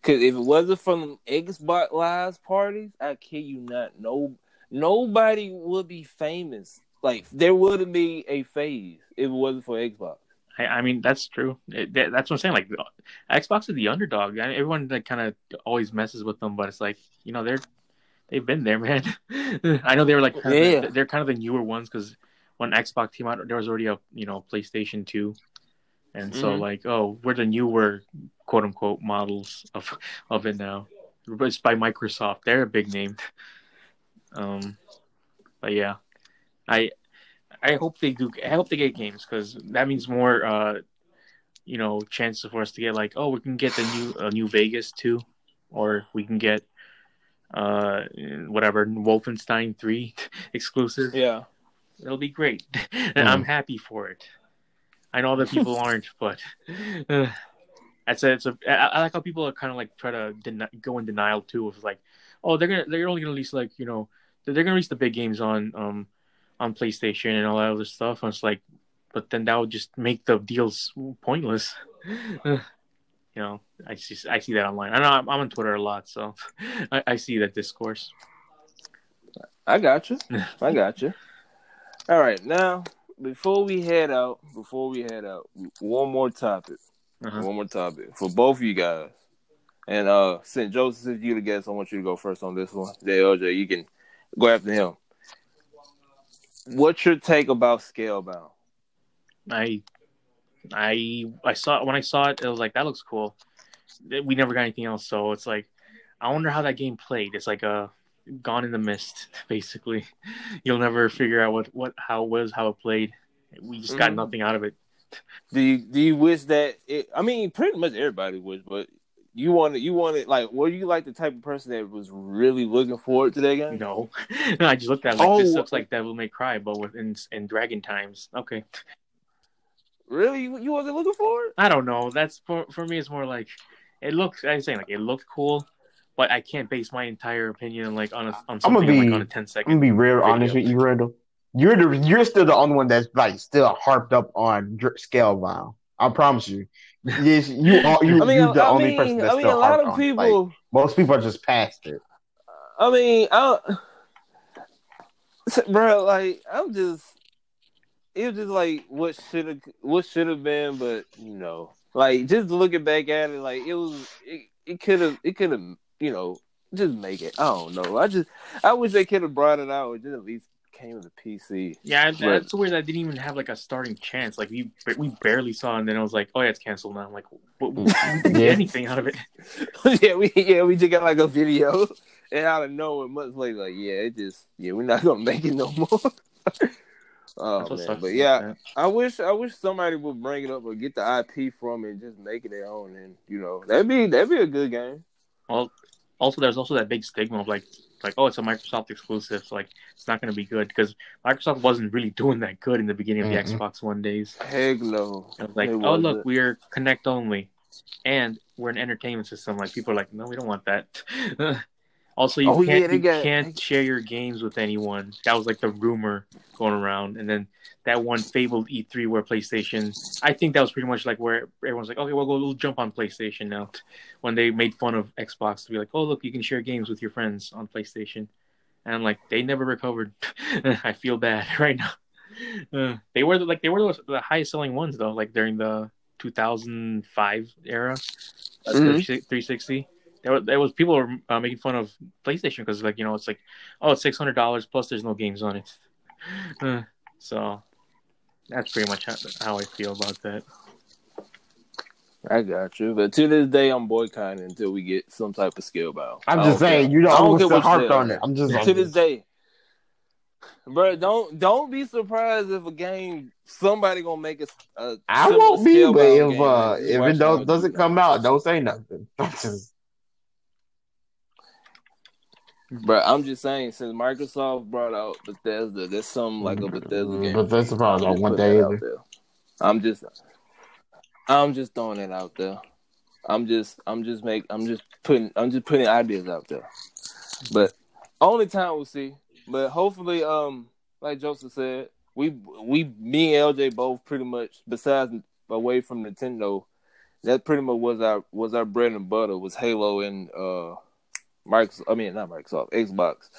S1: Cause if it wasn't from Xbox Live parties, I kid you not, no nobody would be famous. Like there wouldn't be a phase if it wasn't for Xbox.
S9: I, I mean, that's true. It, that, that's what I'm saying. Like, the- Xbox is the underdog. I everyone like kind of always messes with them, but it's like you know they're they've been there, man. I know they were like kind of
S1: Yeah.
S9: the- they're kind of the newer ones because when Xbox came out, there was already a you know PlayStation Two, and so
S1: Mhm.
S9: like oh we're the newer quote unquote models of of it now. But It's by Microsoft. They're a big name. Um, but yeah, I I hope they do. I hope they get games because that means more, uh, you know, chances for us to get like, oh, we can get the new uh, New Vegas too, or we can get uh whatever Wolfenstein three exclusive.
S1: Yeah.
S9: It'll be great, and I'm happy for it. I know other people aren't, but uh, that's a, it's a. I, I like how people are kind of like try to den- go in denial too. Of like, oh, they're gonna they're only gonna release like you know they're gonna release the big games on um on PlayStation and all that other stuff. And it's like, but then that would just make the deals pointless. you know, I see I see that online. I know I'm, I'm on Twitter a lot, so I, I see that discourse.
S1: I got you. I got you. All right, now before we head out, before we head out, one more topic.
S9: Uh-huh.
S1: One more topic for both of you guys. And uh, since Joseph is you the guest, I want you to go first on this one. JLJ, you can go after him. What's your take about Scalebound?
S9: I I I saw when I saw it, it was like that looks cool. We never got anything else, so it's like I wonder how that game played. It's like a gone in the mist, basically. You'll never figure out what what how it was how it played. We just got
S1: Mhm.
S9: nothing out of it.
S1: Do you do you wish that it? I mean, pretty much everybody wish, but you wanted you wanted like were you like the type of person that was really looking forward to that game?
S9: No, no, I just looked at it like this
S1: Oh.
S9: looks like Devil May Cry, but within in Dragon times. Okay,
S1: Really, you, you wasn't looking forward?
S9: I don't know. That's for for me. It's more like it looks. I'm saying like it looked cool, but I can't base my entire opinion like on a, on
S8: I'm
S9: something
S8: gonna be
S9: like on a 10
S8: I'm gonna be real
S9: video.
S8: honest with you, Randall. You're the you're still the only one that's like still harped up on Dr- Scalebound. I promise you. Yes, you are. You,
S1: I mean,
S8: you're the
S1: I
S8: only
S1: mean,
S8: person that's
S1: I mean,
S8: still
S1: a lot of
S8: on.
S1: people.
S8: Like, most people are just past it.
S1: I mean, I, bro, like I'm just, it was just like what should have, what should have been, but you know, like just looking back at it, like it was, it, it could have, it could have, you know, just make it. I don't know. I just, I wish they could have brought it out. Or just at least came to the PC.
S9: Yeah,
S1: But-
S9: that's weird. that I didn't even have like a starting chance. Like we we barely saw, it, and then I was like, "Oh yeah, it's canceled now." I'm like, what, we didn't get
S8: Yeah.
S9: anything out of it.
S1: yeah, we yeah we just got like a video, and out of nowhere, months later, like yeah, it just yeah we're not gonna make it no more. oh man,
S9: sucks
S1: but yeah,
S9: that.
S1: I wish I wish somebody would bring it up or get the IP from it and just make it their own, and you know that'd be that'd be a good game.
S9: Well, also there's also that big stigma of like like oh it's a Microsoft exclusive, so, like it's not going to be good because Microsoft wasn't really doing that good in the beginning of the
S8: Mm-mm.
S9: Xbox One days.
S1: Heck no,
S9: It was like,
S1: It
S9: oh
S1: wasn't.
S9: look, we're Kinect only, and we're an entertainment system. Like people are like, no, we don't want that. Also, you
S1: Oh,
S9: can't
S1: they
S9: you
S1: got-
S9: can't share your games with anyone. That was like the rumor going around, and then that one fabled E3 where PlayStation. I think that was pretty much like where everyone's like, okay, well, we'll jump on PlayStation now. When they made fun of Xbox to be like, oh look, you can share games with your friends on PlayStation, and I'm like, they never recovered. I feel bad right now. Uh, they were like they were the, the highest selling ones though, like during the 2005 era. That's
S1: Mhm.
S9: 360. There was, there was people were uh, making fun of PlayStation because like you know it's like oh it's six hundred dollars plus there's no games on it. Uh, so that's pretty much how, how I feel about that.
S1: I got you. But to this day, I'm boycotting until we get some type of Scalebound.
S8: I'm just
S1: don't
S8: saying,
S1: care.
S8: you
S1: I
S8: know,
S1: don't
S8: I'm
S1: care
S8: still
S1: what you
S8: harped on it. I'm just
S1: to this day. Bro, don't don't be surprised if a game somebody gonna make a. a
S8: I
S1: similar
S8: won't be, but if uh, if it don't, doesn't come out, don't say nothing. Just-
S1: Bro, I'm just saying, since Microsoft brought out Bethesda, there's something like a Bethesda game.
S8: But that's the problem. I
S1: I'm just
S8: want
S1: putting
S8: that
S1: that out
S8: either.
S1: there. I'm just, I'm just throwing it out there. I'm just, I'm just make, I'm just putting, I'm just putting ideas out there. But only time we'll see. But hopefully, um, like Joseph said, we, we, me and LJ both pretty much, besides away from Nintendo, that pretty much was our was our bread and butter was Halo and uh, Microsoft. I mean, not Microsoft, Xbox.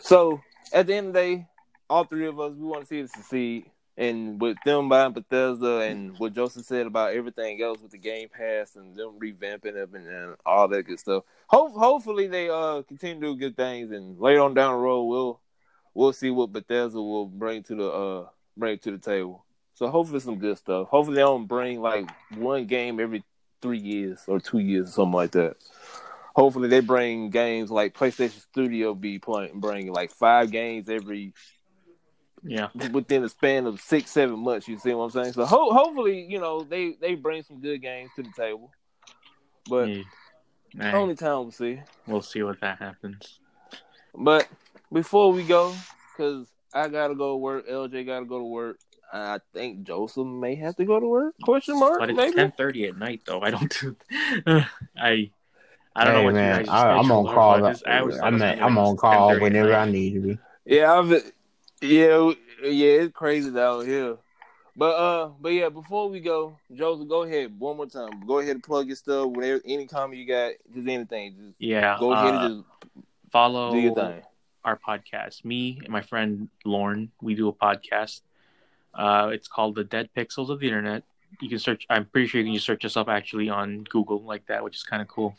S1: So at the end of the day, all three of us we want to see it succeed. And with them buying Bethesda and what Joseph said about everything else with the Game Pass and them revamping it and, and all that good stuff, hope, hopefully they uh continue to do good things. And later on down the road, we'll we'll see what Bethesda will bring to the uh bring to the table. So hopefully some good stuff. Hopefully they don't bring like one game every three years or two years or something like that. Hopefully they bring games like PlayStation Studio be playing, bringing like five games every
S9: Yeah,
S1: within the span of six, seven months. You see what I'm saying? So ho- hopefully, you know, they they bring some good games to the table. But
S9: Yeah.
S1: Only time we'll see.
S9: we'll see what that happens.
S1: But before we go, because I gotta go to work, LJ gotta go to work. I think Joseph may have to go to work. Question mark?
S9: But it's ten thirty at night though. I don't do. I I don't know
S8: Hey
S9: what
S8: man,
S9: you guys.
S8: I, I'm on call. I'm,
S9: at
S8: I'm on call whenever I need to be.
S1: Yeah, I've yeah, yeah, it's crazy down here. But uh, but yeah, before we go, Joseph, go ahead one more time. Go ahead and plug your stuff. Whatever, any comment you got, just anything, just
S9: Yeah,
S1: go ahead
S9: uh,
S1: and just
S9: follow
S1: do your thing.
S9: our podcast. Me and my friend Lauren, we do a podcast. Uh, it's called The Dead Pixels of the Internet. You can search. I'm pretty sure you can just search us up actually on Google like that, which is kind of cool.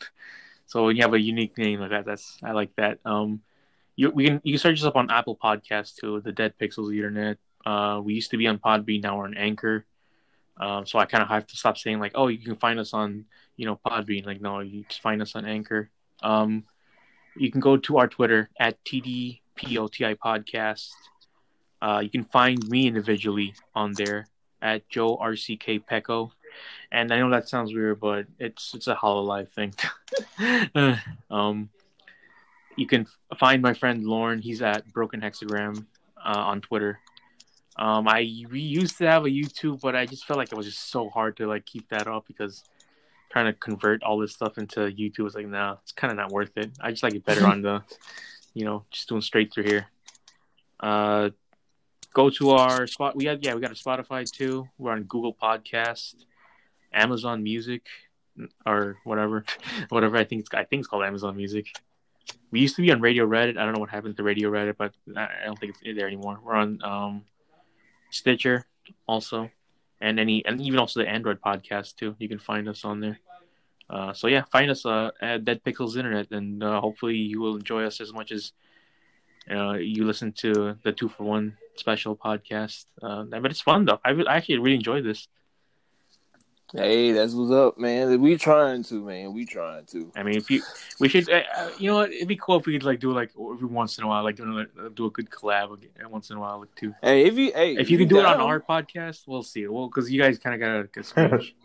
S9: So when you have a unique name like that, that's I like that. Um, you we can you can search us up on Apple Podcasts too. The Dead Pixels Internet. Uh, we used to be on Podbean, now we're on Anchor. Um, so I kind of have to stop saying like, oh, you can find us on you know Podbean. Like, no, you just find us on Anchor. Um, you can go to our Twitter at TDPOTI Podcast. Uh, you can find me individually on there at Joe RCK Pecco. And I know that sounds weird, but it's it's a Hololive thing. um, you can find my friend Lauren. He's at Broken Hexagram uh, on Twitter. Um, I we used to have a YouTube, but I just felt like it was just so hard to like keep that up because trying to convert all this stuff into YouTube was like, nah, it's kind of not worth it. I just like it better on the, you know, just doing straight through here. Uh, go to our spot. We have yeah, we got a Spotify too. We're on Google Podcast, Amazon Music, or whatever, whatever. I think it's I think it's called Amazon Music. We used to be on Radio Reddit. I don't know what happened to Radio Reddit, but I don't think it's there anymore. We're on um, Stitcher also, and any and even also the Android podcast too. You can find us on there. Uh, so yeah, find us uh, at Dead Pixels Internet, and uh, hopefully you will enjoy us as much as uh, you listen to the two for one special podcast. Uh, but it's fun though. I, I actually really enjoy this.
S1: Hey, that's what's up, man. We trying to, man. We trying to.
S9: I mean, if you, we should, uh, uh, you know what? It'd be cool if we could like do like every once in a while, like do, another- do a good collab again, once in a while, like too.
S1: Hey, if you, hey,
S9: If you can do it on our podcast, we'll see. Well, because you guys kind of got a good strange,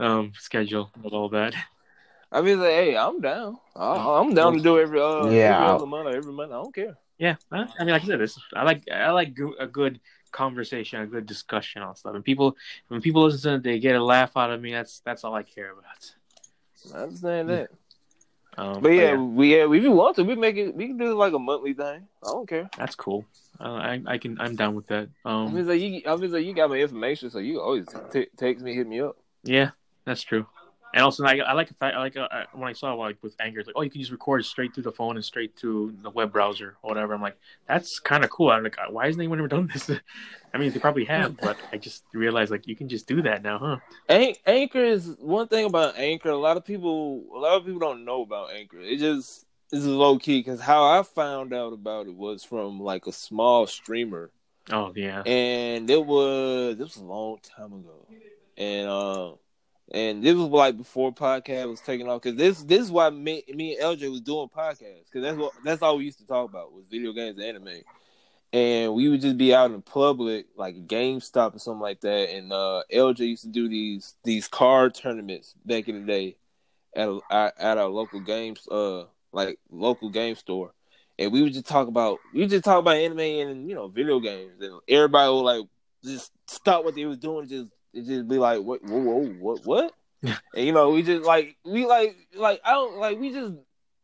S9: um schedule with all that.
S1: I mean, like, hey, I'm down. I, I'm down to do every uh
S8: Yeah,
S1: every other month or every month. I don't care.
S9: Yeah, I I mean, like I said, this I like I like a good conversation, a good discussion on stuff. And people, when people listen to it, they get a laugh out of me. That's that's all I care about.
S1: I understand that.
S9: Um,
S1: But yeah, we yeah, if you want to, we make it. We can do like a monthly thing. I don't care.
S9: that's cool. Uh, I I can I'm down with that.
S1: I
S9: Um,
S1: mean, like you, I mean, like you got my information, so you always t- text me, hit me up.
S9: yeah, that's true. And also, I, I like the fact, I like uh, when I saw like with Anchor, it's like, oh, you can just record straight through the phone and straight to the web browser or whatever. I'm like, that's kind of cool. I'm like, why hasn't anyone ever done this? I mean, they probably have, but I just realized like you can just do that now, huh?
S1: An- Anchor is one thing about Anchor. A lot of people, a lot of people don't know about Anchor. It just is low key because how I found out about it was from like a small streamer,
S9: Oh yeah,
S1: and it was this was a long time ago, and um, and this was like before podcast was taking off because this this is why me, me and LJ was doing podcasts because that's what that's all we used to talk about was video games and anime. And we would just be out in public, like GameStop or something like that. And uh, LJ used to do these these card tournaments back in the day at a, at our local games, uh, like local game store. And we would just talk about we just talk about anime and you know video games, and everybody would like just stop what they was doing, just it just be like, what, whoa, whoa, what, what? and you know, we just like we like like I don't like we just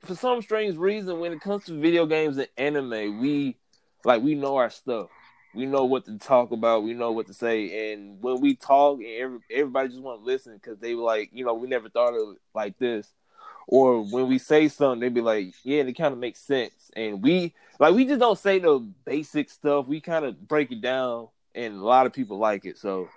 S1: for some strange reason when it comes to video games and anime, we like we know our stuff. We know what to talk about. We know what to say. And when we talk, and every, everybody just want to listen because they were like, you know, we never thought of it like this. Or when we say something, they be like, yeah, it kind of makes sense. And we like we just don't say the basic stuff. We kind of break it down, and a lot of people like it. So,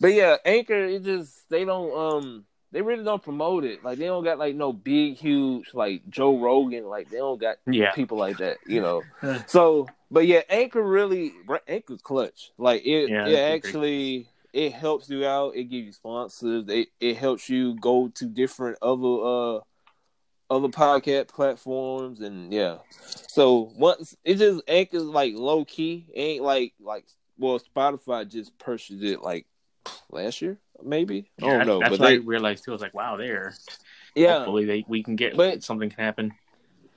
S1: but yeah, Anchor, it just they don't um they really don't promote it. Like they don't got like no big huge like Joe Rogan. Like they don't got
S9: Yeah.
S1: people like that. You know. so, but yeah, Anchor really Anchor's clutch. Like it,
S9: Yeah,
S1: it
S9: I agree.
S1: actually it helps you out. It gives you sponsors. It it helps you go to different other uh other podcast platforms and yeah. So once it just Anchor's like low key. It ain't like like well Spotify just purchased it like last year maybe. I
S9: Yeah,
S1: don't know,
S9: that's
S1: but
S9: what
S1: they,
S9: I realized too. I was like, wow, there.
S1: yeah.
S9: Hopefully, they we can get
S1: But-
S9: something can happen.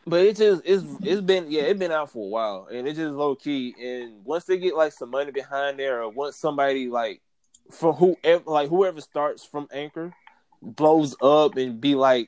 S1: But it just it's it's been yeah it's been out for a while and it's just low key and once they get like some money behind there or once somebody like for whoever like whoever starts from Anchor blows up and be like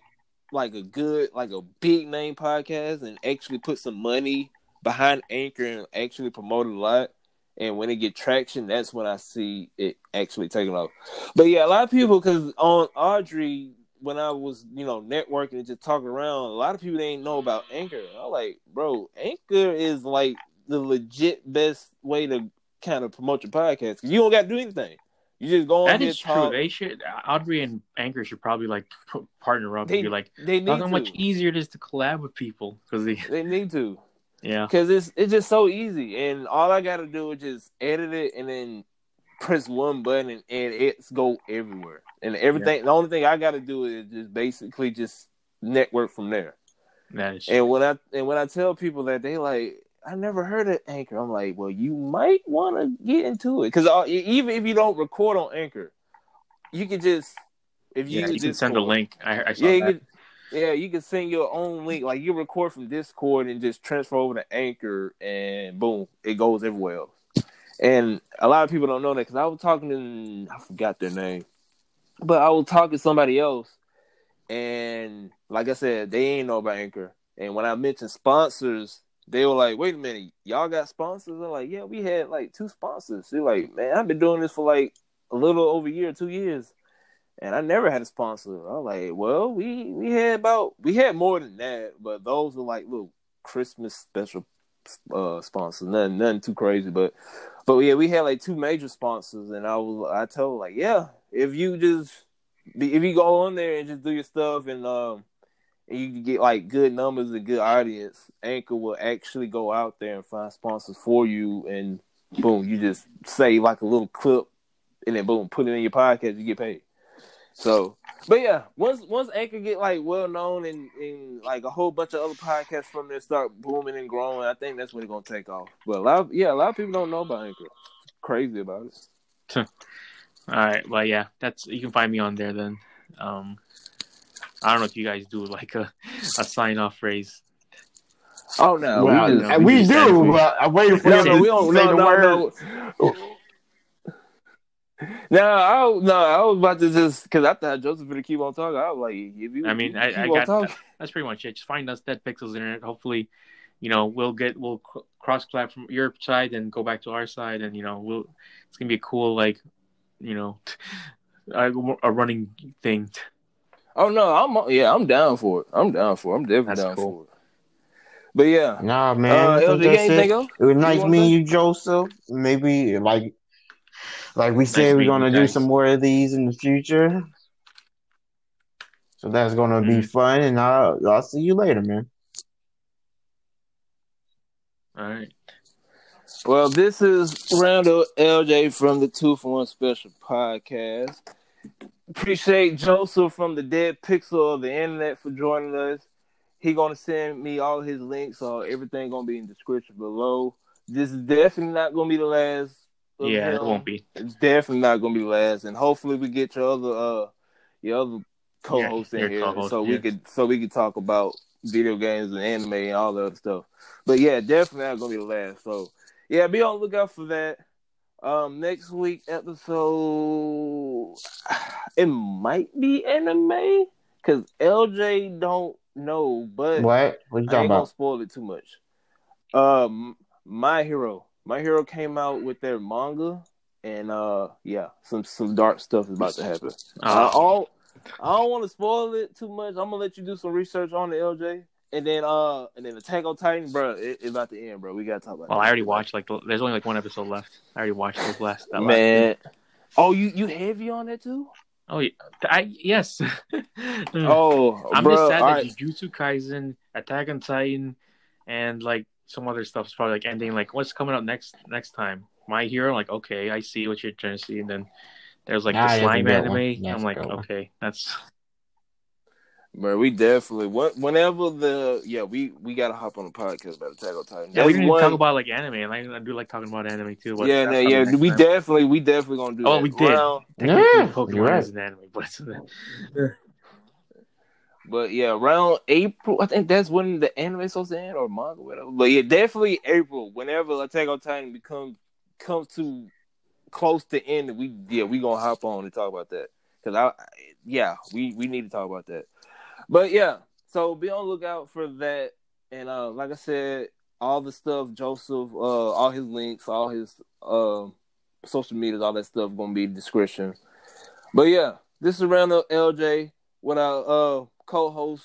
S1: like a good like a big name podcast and actually put some money behind Anchor and actually promote it a lot and when it get traction that's when I see it actually taking off. But yeah, a lot of people because on Audrey when I was, you know, networking and just talking around, a lot of people didn't know about Anchor. I'm like, bro, Anchor is like the legit best way to kind of promote your podcast 'cause you don't got to do anything. You just go on
S9: That is true.
S1: talk.
S9: They should Audrey and Anchor should probably like partner up
S1: They-
S9: and be like,
S1: They need
S9: how
S1: to.
S9: much easier it is to collab with people because they
S1: They need to
S9: yeah
S1: because it's it's just so easy, and all I got to do is just edit it and then press one button and, it's go everywhere. And everything, the only thing I got to do is just basically just network from there.
S9: is
S1: And when I and when I tell people that they like, I never heard of Anchor. I'm like, well, you might want to get into it because even if you don't record on Anchor, you can just if you,
S9: yeah, you can send a link. I, I
S1: Yeah, you. Yeah, you can send your own link. Like you record from Discord and just transfer over to Anchor, and boom, it goes everywhere else. And a lot of people don't know that because I was talking to I forgot their name, but I was talking to somebody else, and like I said, they ain't know about Anchor. And when I mentioned sponsors, they were like, "Wait a minute, y'all got sponsors?" I'm like, "Yeah, we had like two sponsors." They're like, "Man, I've been doing this for like a little over a year, two years." And I never had a sponsor. I was like, well, we we had about we had more than that, but those were like little Christmas special uh sponsors, nothing nothing too crazy, but but yeah, we had like two major sponsors, and I was I told like, yeah, if you just if you go on there and just do your stuff and um and you get like good numbers and good audience, Anchor will actually go out there and find sponsors for you, and boom, you just say like a little clip, and then boom, put it in your podcast, you get paid. So, but yeah, once once Anchor get like well known and, and like a whole bunch of other podcasts from there start booming and growing, I think that's when it's gonna take off. But a lot, of, yeah, a lot of people don't know about Anchor. Crazy about it.
S9: All right, well, yeah, that's you can find me on there then. Um, I don't know if you guys do like a, a sign off phrase.
S1: Oh no,
S8: Well,
S1: we, just,
S8: and we
S9: just
S8: do,
S9: said
S8: but I'm waiting for
S1: no,
S8: you
S1: no,
S8: to
S1: we don't.
S8: say
S1: No,
S8: the
S1: no,
S8: word.
S1: no. No, I no, I was about to just because I thought Joseph would keep on talking. I was like, if you,
S9: I mean,
S1: you
S9: I,
S1: keep
S9: I
S1: on
S9: got
S1: talking.
S9: that's pretty much it. Just find us Dead Pixels internet. Hopefully, you know, we'll get we'll cross platform your side and go back to our side, and you know, we'll it's gonna be a cool like, you know, a, a running thing.
S1: Oh no, I'm yeah, I'm down for it. I'm down for it. I'm definitely
S9: That's
S1: down
S9: cool.
S1: for it. But yeah,
S8: Nah, man.
S1: uh,
S8: I think
S1: LJ, you got
S8: that's
S1: anything
S8: it.
S1: else?
S8: It was nice
S1: wanna
S8: meeting
S1: say?
S8: you, Joseph. Maybe like like we said, we're gonna do
S9: guys.
S8: some more of these in the future. So that's gonna be
S9: Mhm.
S8: fun, and I'll I'll see you later, man.
S9: All right.
S1: Well, this is Randall LJ from the Two for One Special Podcast. Appreciate Joseph from the Dead Pixel of the Internet for joining us. He gonna send me all his links, so everything gonna be in the description below. This is definitely not gonna be the last. Of
S9: Yeah, it won't be.
S1: It's definitely not gonna be the last, and hopefully we get your other uh your other co-host
S9: Yeah,
S1: in here,
S9: co-host,
S1: so we could so we could talk about video games and anime and all the other stuff. But yeah, definitely not gonna be the last. So yeah, be on the lookout for that. Um, next week episode, it might be anime because LJ don't know, but
S8: What? What you
S1: I
S8: talking
S1: ain't gonna spoil it too much. Um, My Hero, My Hero came out with their manga, and uh, yeah, some some dark stuff is about to happen. I,
S9: Uh,
S1: all, I don't want to spoil it too much. I'm gonna let you do some research on the LJ, and then uh, and then Attack on Titan, bro, it, it's about to end, bro. We gotta talk about. It.
S9: Well,
S1: that.
S9: I already watched like the, there's only like one episode left. I already watched those last. That last
S1: man. Oh, you you heavy on that too?
S9: Oh, yeah. I yes.
S1: Oh,
S9: I'm
S1: bro,
S9: just sad that
S1: right.
S9: Jujutsu Kaisen, Attack on Titan, and like some other stuff's probably like ending. Like what's coming up next next time? My Hero. Like okay, I see what you're trying to see. And then there's like
S8: Ah,
S9: the slime anime.
S8: one. That's
S9: I'm like
S8: good one.
S9: okay, that's
S1: But we definitely what whenever the yeah we we gotta hop on the podcast about Attack on Titan.
S9: yeah. We
S1: That's one-
S9: talk about like anime, and I, I do like talking about anime too. But
S1: yeah, no, yeah, we
S9: time.
S1: definitely we definitely gonna do.
S9: Oh,
S1: that.
S9: we did.
S1: Round-
S9: Technically,
S8: Yeah,
S9: Pokemon
S8: right.
S9: is an anime, but
S1: But yeah, around April, I think that's when the anime supposed to end or manga, whatever. But yeah, definitely April. Whenever Attack on Titan becomes comes to close to end, we yeah we gonna hop on and talk about that because I yeah we we need to talk about that. But yeah, so be on the lookout for that. And uh, like I said, all the stuff Joseph, uh, all his links, all his uh, social medias, all that stuff gonna be in the description. But yeah, this is Randall LJ with I uh, co-host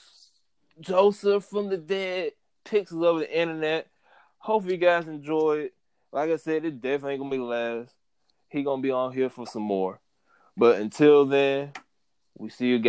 S1: Joseph from the Dead Pixels of the Internet. Hopefully you guys enjoyed. Like I said, it definitely ain't gonna be last. He gonna be on here for some more. But until then, we see you guys.